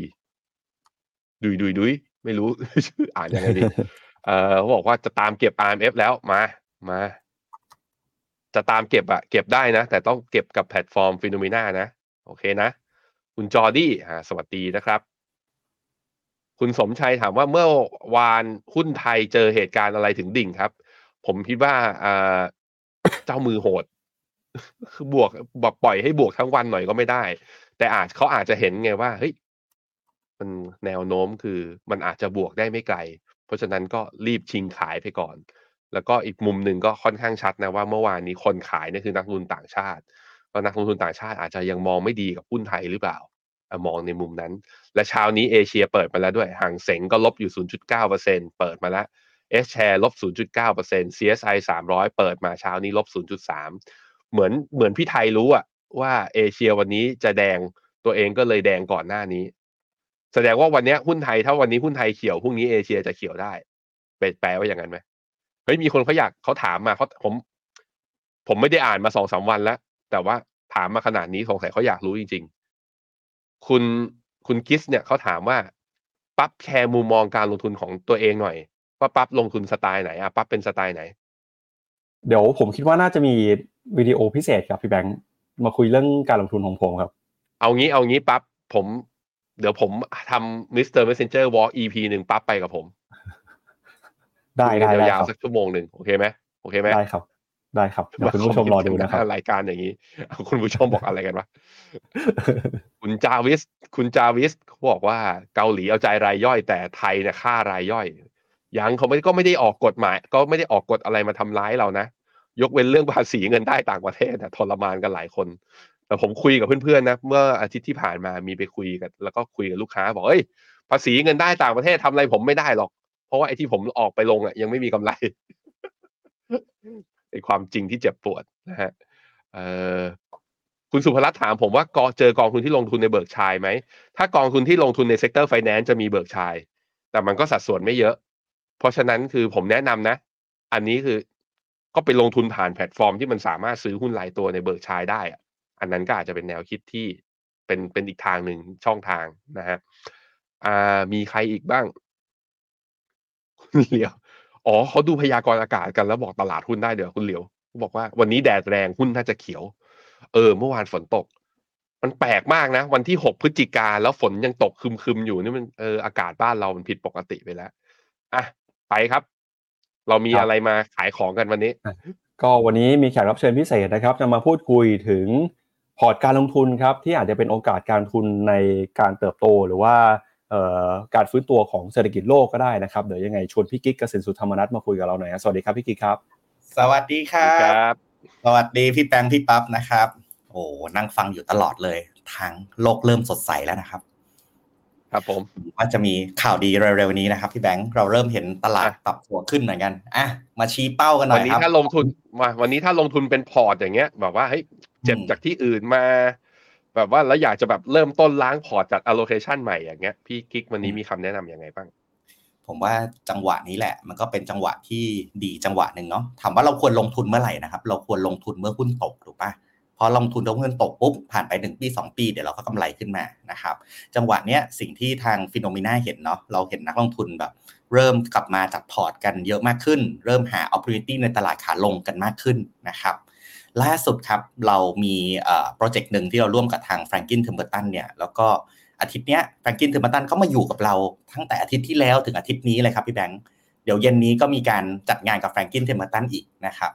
ดุยดุยดุยไม่รู้อ่านยังไงดีเออเขาบอกว่าจะตามเก็บ RMF แล้วมามา จะตามเก็บอะเก็บได้นะ แต่ต้องเก็บกับแพลตฟอร์ม Finnomena นะ โอเคนะ คุณจอร์ดี้อ่าสวัสดีนะครับ คุณสมชัยถามว่าเมื่อวานหุ้นไทยเจอเหตุการณ์อะไรถึงดิ่งครับ ผมคิดว่าอ่าเจ้ามือโหดคือบวกบอกปล่อยให้บวกทั้งวันหน่อยก็ไม่ได้ แต่อาจเขาอาจจะเห็นไงว่าเฮ้ยมันแนวโน้มคือมันอาจจะบวกได้ไม่ไกล เพราะฉะนั้นก็รีบชิงขายไปก่อน แล้วก็อีกมุมหนึ่งก็ค่อนข้างชัดนะว่าเมื่อวานนี้คนขายนี่คือนักลงทุนต่างชาติก็นักลงทุนต่างชาติอาจจะยังมองไม่ดีกับหุ้นไทยหรือเปล่ามองในมุมนั้น และเช้านี้เอเชียเปิดมาแล้วด้วยห่างเสงก็ลบอยู่ 0.9%เปิดมาแล้วเอสแชร์ลบ 0.9% CSI 300 เปิดมาเช้านี้ลบ 0.3 เหมือนเหมือนพี่ไทยรู้อะ ว่าเอเชียวันนี้จะแดงตัวเองก็เลยแดงก่อนหน้านี้ แสดงว่าวันนี้หุ้นไทยถ้าวันนี้หุ้นไทยเขียวพรุ่งนี้เอเชียจะเขียวได้เป็นแปลว่าอย่างนั้นไหมเฮ้ยมีคนเขาอยากเขาถามมาเขาผม ผมไม่ได้อ่านมาสองสามวันแล้ว แต่ว่าถามมาขนาดนี้สงสัยเขาอยากรู้จริง ๆ คุณคุณกิสเนี่ยเขาถามว่าปั๊บแชร์มุมมองการลงทุนของตัวเองหน่อยว่าปั๊บลงทุนสไตล์ไหนอะปั๊บเป็นสไตล์ไหน เดี๋ยวผมคิดว่าน่าจะมีวิดีโอพิเศษกับพี่แบงค์ มาคุยเรื่องการลงทุนของผมครับ เอางี้เอางี้ปั๊บผม เดี๋ยวผมทำ Mr. Messenger Walk EP หนึ่งปั๊บไปกับผม ได้คุยได้กันได้ยาวครับๆสักชั่วโมงหนึ่งโอเคไหมโอเคไหมได้ครับ ได้ครับเดี๋ยวคุณผู้ชมรอดูนะครับรายการอย่างนี้คุณผู้ชมบอกอะไรกันวะคุณจาวิส คุณจาวิสเขาบอกว่าเกาหลีเอาใจรายย่อย แต่ไทยเนี่ยฆ่ารายย่อยยังเขาไม่ก็ไม่ได้ออกกฎหมาย ก็ไม่ได้ออกกฎอะไรมาทำร้ายเรานะ ยกเว้นเรื่องภาษีเงินได้ต่างประเทศอะทรมานกันหลายคน แต่ผมคุยกับเพื่อนๆนะ เมื่ออาทิตย์ที่ผ่านมามีไปคุยกัน แล้วก็คุยกับลูกค้าบอกเอ้ยภาษีเงินได้ต่างประเทศทำอะไรผมไม่ได้หรอก เพราะว่าไอ้ที่ผมออกไปลงอะยังไม่มีกำไรไอ้ความจริงที่เจ็บปวดนะฮะเออคุณสุภรัตน์ถามผมว่ากอเจอกองทุนที่ลงทุนใน Berkshire ไหม ถ้ากองทุนที่ลงทุนใน sector finance จะมี Berkshire แต่มันก็สัดส่วนไม่เยอะ เพราะฉะนั้นคือผมแนะนำนะ อันนี้คือ ก็ไปลงทุนผ่านแพลตฟอร์มที่มันสามารถซื้อหุ้นรายตัวใน Berkshire ได้อะอันนั้นก็อาจจะเป็นแนวคิดที่เป็นเป็นอีกทางหนึ่งช่องทางนะฮะอ่ามีใครอีกบ้างคุณเหลียว อ๋อเขาดูพยากรณ์อากาศกันแล้วบอกตลาดหุ้นได้เดี๋ยวคุณเหลียวบอกว่าวันนี้แดดแรงหุ้นน่าจะเขียว เออ เมื่อวานฝนตก มันแปลกมากนะ วันที่หกพฤศจิกาแล้วฝนยังตกคึมๆอยู่นี่มันเอออากาศบ้านเรามันผิดปกติไปแล้วอะไปครับ เรามีครับอะไรมาขายของกันวันนี้ ก็วันนี้มีแขกรับเชิญพิเศษนะครับ จะมาพูดคุยถึงพอร์ตการลงทุนครับที่อาจจะเป็นโอกาสการลงทุนในการเติบโตหรือว่าเอ่อการฟื้นตัวของเศรษฐกิจโลกก็ได้นะครับเดี๋ยวยังไงชวนพี่กิ๊กเกษตรสุธรรมนัทมาคุยกับเราหน่อยนะสวัสดีครับพี่กิ๊กครับ สวัสดีครับครับสวัสดีพี่แปงพี่ปั๊บนะครับ โอ้นั่งฟังอยู่ตลอดเลยทางโลกเริ่มสดใสแล้วนะครับ ครับผมว่าจะมีข่าวดีเร็วๆนี้นะครับพี่แบงค์เราเริ่มเห็นตลาดอะปรับตัวขึ้นเหมือนกันอะมาชี้เป้ากันหน่วัอนยนี้ครับถ้าลงทุนมาวันนี้ถ้าลงทุนเป็นพอร์ตอย่างเงี้ยแบบว่าเฮ้ยเจ็บอืมจากที่อื่นมา แบบว่าแล้วอยากจะแบบเริ่มต้นล้างพอร์ตจาก allocation ใหม่อย่างเงี้ยพี่กิ๊กวันนี้มีคำแนะนำยังไงบ้าง ผมว่าจังหวะนี้แหละ มันก็เป็นจังหวะที่ดีจังหวะหนึ่งเนาะถามว่าเราควรลงทุนเมื่อไหร่นะครับ เราควรลงทุนเมื่อหุ้นตกถูกปะ พอลงทุนแล้วหุ้นตกปุ๊บผ่านไปหนึ่งปีสองปี เดี๋ยวเราก็กำไรขึ้นมานะครับ จังหวะเนี้ยสิ่งที่ทาง Finnomena เห็นเนาะเราเห็นนักลงทุนแบบ เริ่มกลับมาจัดพอร์ตกันเยอะมากขึ้น เริ่มหา opportunity ในตลาดขาลงกันมากขึ้นนะครับล่าสุดครับเรามีโปรเจกต์หนึ่งที่เราร่วมกับทาง Franklin Templeton เนี่ยแล้วก็อาทิตย์เนี้ย Franklin Templeton ก็มาอยู่กับเราตั้งแต่อาทิตย์ที่แล้วถึงอาทิตย์นี้เลยครับพี่แบงค์ เดี๋ยวเย็นนี้ก็มีการจัดงานกับ Franklin Templeton อีกนะครับ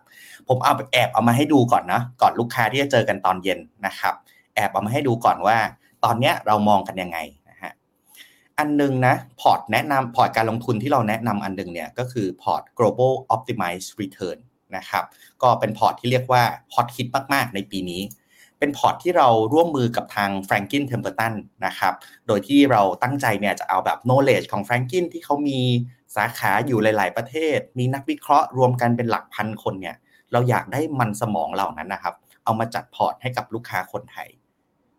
ผมเอาแอบเอามาให้ดูก่อนนะก่อนลูกค้าที่จะเจอกันตอนเย็นนะครับ แอบเอามาให้ดูก่อนว่า ตอนเนี้ยเรามองกันยังไงนะฮะอันหนึงนะพอร์ตแนะนำพอร์ตการลงทุนที่เราแนะนำอันหนึงเนี่ยก็คือพอร์ต global optimized return นะครับก็เป็นพอร์ตที่เรียกว่าฮอตฮิตมาก ๆ ในปีนี้ เป็นพอร์ตที่เราร่วมมือกับทาง Franklin Templeton นะครับ โดยที่เราตั้งใจเนี่ยจะเอาแบบ knowledge ของ Franklin ที่เขามี สาขาอยู่หลาย ๆ ประเทศ มีนักวิเคราะห์รวมกันเป็นหลักพันคนเนี่ย เราอยากได้มันสมองเหล่านั้นนะครับ เอามาจัดพอร์ตให้กับลูกค้าคนไทย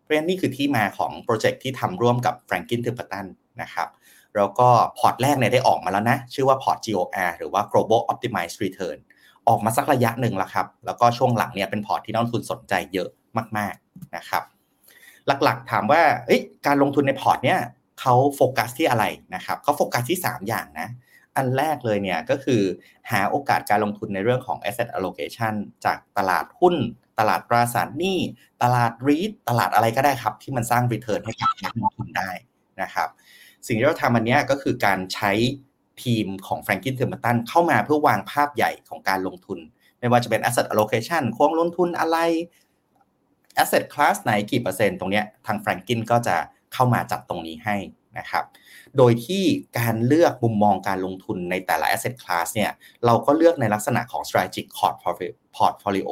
เพราะฉะนั้นนี่คือที่มาของโปรเจกต์ที่ทำร่วมกับ Franklin Templeton นะครับแล้วก็พอร์ตแรกเนี่ยได้ออกมาแล้วนะ ชื่อว่าพอร์ต GOR หรือว่า Global Optimized Return ออกมาสักระยะหนึ่งแล้วครับ แล้วก็ช่วงหลังเนี่ยเป็นพอร์ตที่นักลงทุนสนใจเยอะมาก ๆ นะครับ หลักๆถามว่าการลงทุนในพอร์ตเนี่ยเขาโฟกัสที่อะไรนะครับเขาโฟกัสที่ 3 อย่างนะ อันแรกเลยเนี่ยก็คือหาโอกาสการลงทุนในเรื่องของ asset allocation จากตลาดหุ้น ตลาดตราสารหนี้ ตลาด REIT ตลาดอะไรก็ได้ครับ ที่มันสร้าง return ให้กับนักลงทุนได้นะครับ สิ่งที่เราทำอันนี้ก็คือการใช้ทีมของ Franklin Templeton เข้ามาเพื่อวางภาพใหญ่ของการลงทุน ไม่ว่าจะเป็น asset allocation ควงลงทุนอะไร asset class ไหนกี่เปอร์เซ็นต์ตรงเนี้ยทาง Franklin ก็จะเข้ามาจัดตรงนี้ให้นะครับ โดยที่การเลือกมุมมองการลงทุนในแต่ละ asset class เนี่ยเราก็เลือกในลักษณะของ strategic portfolio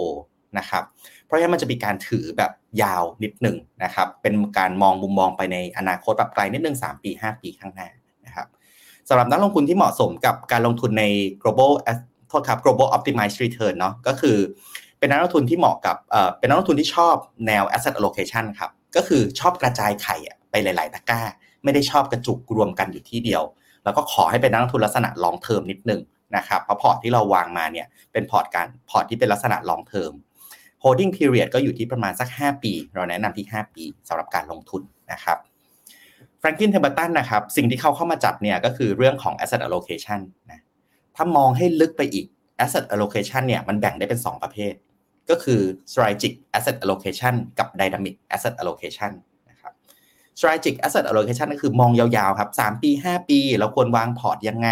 นะครับ เพราะฉะนั้นมันจะมีการถือแบบยาวนิดหนึ่งนะครับ เป็นการมองมุมมองไปในอนาคตแบบไกลนิดหนึ่ง3 ปี 5 ปีข้างหน้านะครับสำหรับนักลงทุนที่เหมาะสมกับการลงทุนใน global โทษครับ global optimized return เนาะก็คือเป็นนักลงทุนที่เหมาะกับเป็นนักลงทุนที่ชอบแนว asset allocation ครับ ก็คือชอบกระจายไข่ไปหลาย ๆ ตะกร้า ไม่ได้ชอบกระจุกรวมกันอยู่ที่เดียว แล้วก็ขอให้เป็นนักลงทุนลักษณะ long term นิดนึงนะครับเพราะพอร์ตที่เราวางมาเนี่ยเป็นพอร์ตการพอร์ตที่เป็นลักษณะ long term holding period ก็อยู่ที่ประมาณสัก 5 ปี เราแนะนำที่ 5 ปีสำหรับการลงทุนนะครับ Franklin Templeton นะครับสิ่งที่เขาเข้ามาจัดเนี่ยก็คือเรื่องของ asset allocation นะถ้ามองให้ลึกไปอีก asset allocation เนี่ยมันแบ่งได้เป็น 2 ประเภท ก็คือ strategic asset allocation กับ dynamic asset allocation นะครับ strategic asset allocation ก็คือมองยาวๆครับ3ปี 5 ปีเราควรวางพอร์ตยังไง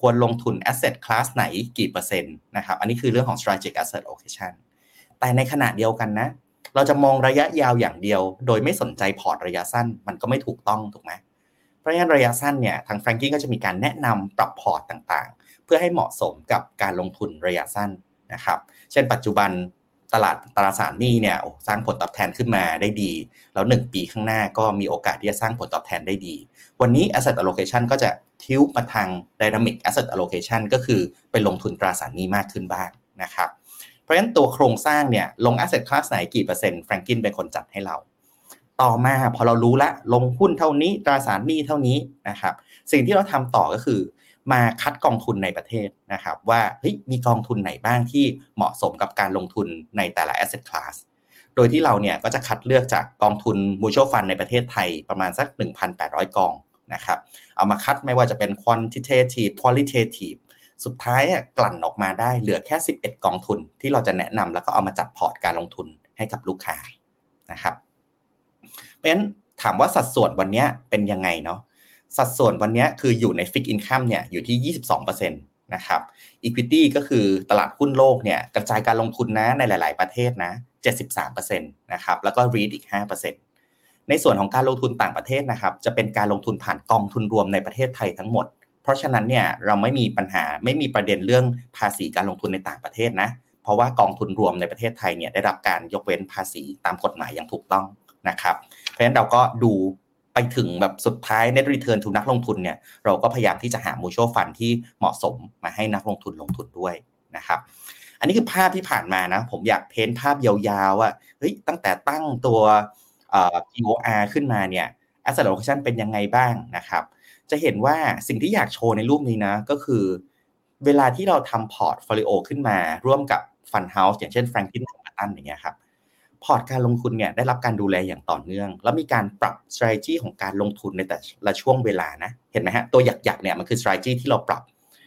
ควรลงทุน asset class ไหนกี่เปอร์เซ็นต์นะครับอันนี้คือเรื่องของ strategic asset allocation แต่ในขณะเดียวกันนะ เราจะมองระยะยาวอย่างเดียว โดยไม่สนใจพอร์ตระยะสั้นมันก็ไม่ถูกต้องถูกไหมเพราะฉะนั้นระยะสั้นเนี่ยทางแฟรงกิ้งก็จะมีการแนะนำปรับพอร์ตต่างๆ เพื่อให้เหมาะสมกับการลงทุนระยะสั้นนะครับ เช่นปัจจุบัน ตลาดตราสารหนี้เนี่ยสร้างผลตอบแทนขึ้นมาได้ดี แล้ว 1 ปีข้างหน้าก็มีโอกาสที่จะสร้างผลตอบแทนได้ดี วันนี้ asset allocation ก็จะทิ้วมาทาง dynamic asset allocation ก็คือไปลงทุนตราสารหนี้มากขึ้นบ้างนะครับเพราะฉะนั้นตัวโครงสร้างเนี่ยลง asset class ไหนกี่เปอร์เซ็นต์แฟรงกินเป็นคนจัดให้เรา ต่อมาพอเรารู้ละลงหุ้นเท่านี้ตราสารหนี้เท่านี้นะครับสิ่งที่เราทำต่อก็คือ มาคัดกองทุนในประเทศนะครับว่าเฮ้ยมีกองทุนไหนบ้างที่เหมาะสมกับการลงทุนในแต่ละ asset class โดยที่เราเนี่ยก็จะคัดเลือกจากกองทุน mutual fund ในประเทศไทยประมาณสัก 1,800 กองนะครับเอามาคัดไม่ว่าจะเป็น quantitative qualitative สุดท้ายกลั่นออกมาได้เหลือแค่ 11 กองทุนที่เราจะแนะนำแล้วก็เอามาจัดพอร์ตการลงทุนให้กับลูกค้านะครับเพราะฉะนั้นถามว่าสัดส่วนวันนี้เป็นยังไงเนาะ สัดส่วนวันนี้คืออยู่ใน fixed income เนี่ยอยู่ที่ 22%นะครับ Equity ก็คือตลาดหุ้นโลกเนี่ยกระจายการลงทุนนะในหลาย ๆ ประเทศนะ 73%นะครับแล้วก็ REIT อีก 5%ในส่วนของการลงทุนต่างประเทศนะครับ จะเป็นการลงทุนผ่านกองทุนรวมในประเทศไทยทั้งหมด เพราะฉะนั้นเนี่ยเราไม่มีปัญหาไม่มีประเด็นเรื่องภาษีการลงทุนในต่างประเทศนะเพราะว่ากองทุนรวมในประเทศไทยเนี่ยได้รับการยกเว้นภาษีตามกฎหมายอย่างถูกต้องนะครับ เพราะฉะนั้นเราก็ดู ไปถึงแบบสุดท้าย net return ทุนนักลงทุนเนี่ยเราก็พยายามที่จะหา mutual fund ที่เหมาะสมมาให้นักลงทุนลงทุนด้วยนะครับอันนี้คือภาพที่ผ่านมานะ ผมอยาก paint ภาพยาวๆว่าเฮ้ยตั้งแต่ตั้งตัว POR ขึ้นมาเนี่ย asset allocation เป็นยังไงบ้างนะครับ จะเห็นว่าสิ่งที่อยากโชว์ในรูปนี้นะ ก็คือ เวลาที่เราทำ portfolio ขึ้นมาร่วมกับ Fund House อย่างเช่น Franklin Templeton อย่างเงี้ยครับ พอร์ตการลงทุนเนี่ยได้รับการดูแลอย่างต่อเนื่อง แล้วมีการปรับ strategy ของการลงทุนในแต่ละช่วงเวลานะเห็นไหมฮะตัวหยักๆเนี่ยมันคือ strategy ที่เราปรับ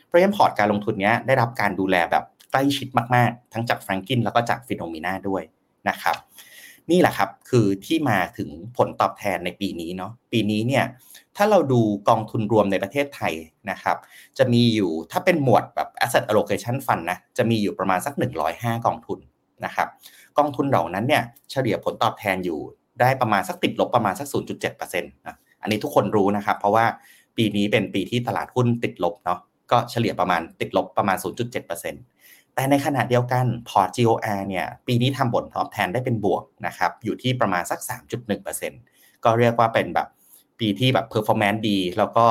เพราะฉะนั้นพอร์ตการลงทุนเนี้ยได้รับการดูแลแบบใกล้ชิดมากๆ ทั้งจาก Franklin แล้วก็จาก Phenomena ด้วยนะครับนี่แหละครับคือที่มาถึงผลตอบแทนในปีนี้เนาะปีนี้เนี่ยถ้าเราดูกองทุนรวมในประเทศไทยนะครับ จะมีอยู่ถ้าเป็นหมวดแบบ asset allocation fund นะจะมีอยู่ประมาณสัก 105 กองทุนนะครับ กองทุนเหล่านั้นเนี่ยเฉลี่ยผลตอบแทนอยู่ได้ประมาณสักติดลบประมาณสัก 0.7%นะอันนี้ทุกคนรู้นะครับ เพราะว่าปีนี้เป็นปีที่ตลาดหุ้นติดลบเนาะก็เฉลี่ยประมาณติดลบประมาณ 0.7%แต่ในขณะเดียวกันพอร์ต GOR เนี่ยปีนี้ทำผลตอบแทนได้เป็นบวกนะครับอยู่ที่ประมาณสัก 3.1%ก็เรียกว่าเป็นแบบ ปีที่แบบ performance ดี แล้วก็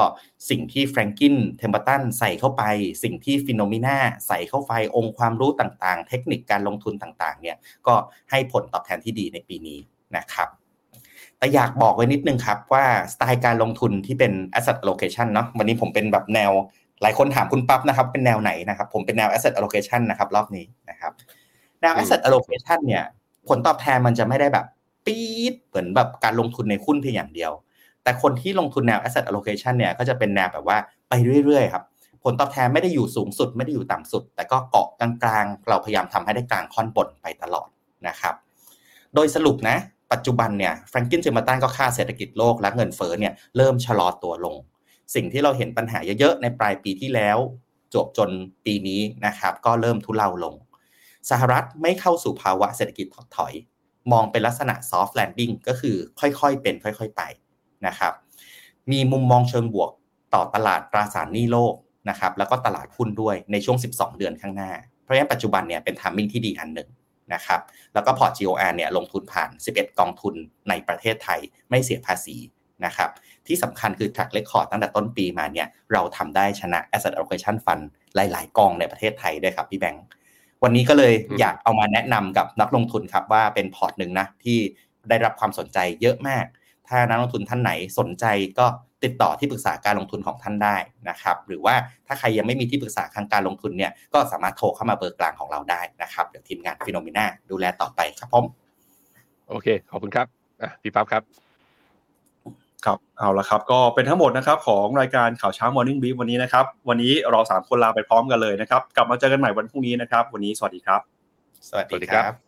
สิ่งที่ Franklin Templeton ใส่เข้าไป สิ่งที่ Phenomena ใส่เข้าไปองค์ความรู้ต่างๆ เทคนิคการลงทุนต่างๆ เนี่ยก็ให้ผลตอบแทนที่ดีในปีนี้นะครับแต่อยากบอกไว้นิดนึงครับว่าสไตล์การลงทุนที่เป็น asset allocation เนาะวันนี้ผมเป็นแบบแนวหลายคนถามคุณปั๊บนะครับ เป็นแนวไหนนะครับ ผมเป็นแนว asset allocation นะครับรอบนี้นะครับแนว asset allocation เนี่ย ผลตอบแทนมันจะไม่ได้แบบปี๊ดเหมือนแบบการลงทุนในหุ้นเพียงอย่างเดียว แต่คนที่ลงทุนแนว asset allocation เนี่ยก็จะเป็นแนวแบบว่าไปเรื่อยๆครับผลตอบแทนไม่ได้อยู่สูงสุดไม่ได้อยู่ต่ำสุด แต่ก็เกาะกลางๆ เราพยายามทำให้ได้กลางค่อนบนไปตลอดนะครับ โดยสรุปนะ ปัจจุบันเนี่ยแฟรงกินจิมตันก็ค่าเศรษฐกิจโลกและเงินเฟ้อเนี่ยเริ่มชะลอตัวลง สิ่งที่เราเห็นปัญหาเยอะๆ ในปลายปีที่แล้ว จบจนปีนี้นะครับ ก็เริ่มทุเลาลง สหรัฐไม่เข้าสู่ภาวะเศรษฐกิจถดถอย มองเป็นลักษณะ soft landing ก็คือค่อยๆเป็น ค่อย ๆ ไป นะครับ มีมุมมองเชิงบวกต่อตลาดตราสารหนี้โลกนะครับ แล้วก็ตลาดหุ้นด้วยในช่วง 12 เดือนข้างหน้า เพราะฉะนั้นปัจจุบันเนี่ยเป็น timing ที่ดีอันหนึ่งนะครับ แล้วก็พอร์ต GOR เนี่ยลงทุนผ่าน 11 กองทุนในประเทศไทยไม่เสียภาษีนะครับ ที่สำคัญคือ track record ตั้งแต่ต้นปีมาเนี่ยเราทำได้ชนะ asset allocation fund หลาย ๆ กองในประเทศไทยด้วยครับพี่แบงค์ วันนี้ก็เลยอยากเอามาแนะนำกับนักลงทุนครับว่าเป็นพอร์ตหนึ่งนะที่ได้รับความสนใจเยอะมาก ถ้านักลงทุนท่านไหนสนใจก็ติดต่อที่ปรึกษาการลงทุนของท่านได้นะครับ หรือว่าถ้าใครยังไม่มีที่ปรึกษาทางการลงทุนเนี่ยก็สามารถโทรเข้ามาเบอร์กลางของเราได้นะครับเดี๋ยวทีมงานฟิโนมิน่าดูแลต่อไปครับผมโอเค ขอบคุณครับอะพี่ปั๊บครับครับเอาละครับ ก็เป็นทั้งหมดนะครับของรายการข่าวเช้า Morning Brief วันนี้นะครับ วันนี้เราสามคนลาไปพร้อมกันเลยนะครับ กลับมาเจอกันใหม่วันพรุ่งนี้นะครับ วันนี้สวัสดีครับ สวัสสวัสดีดีคครัรับบ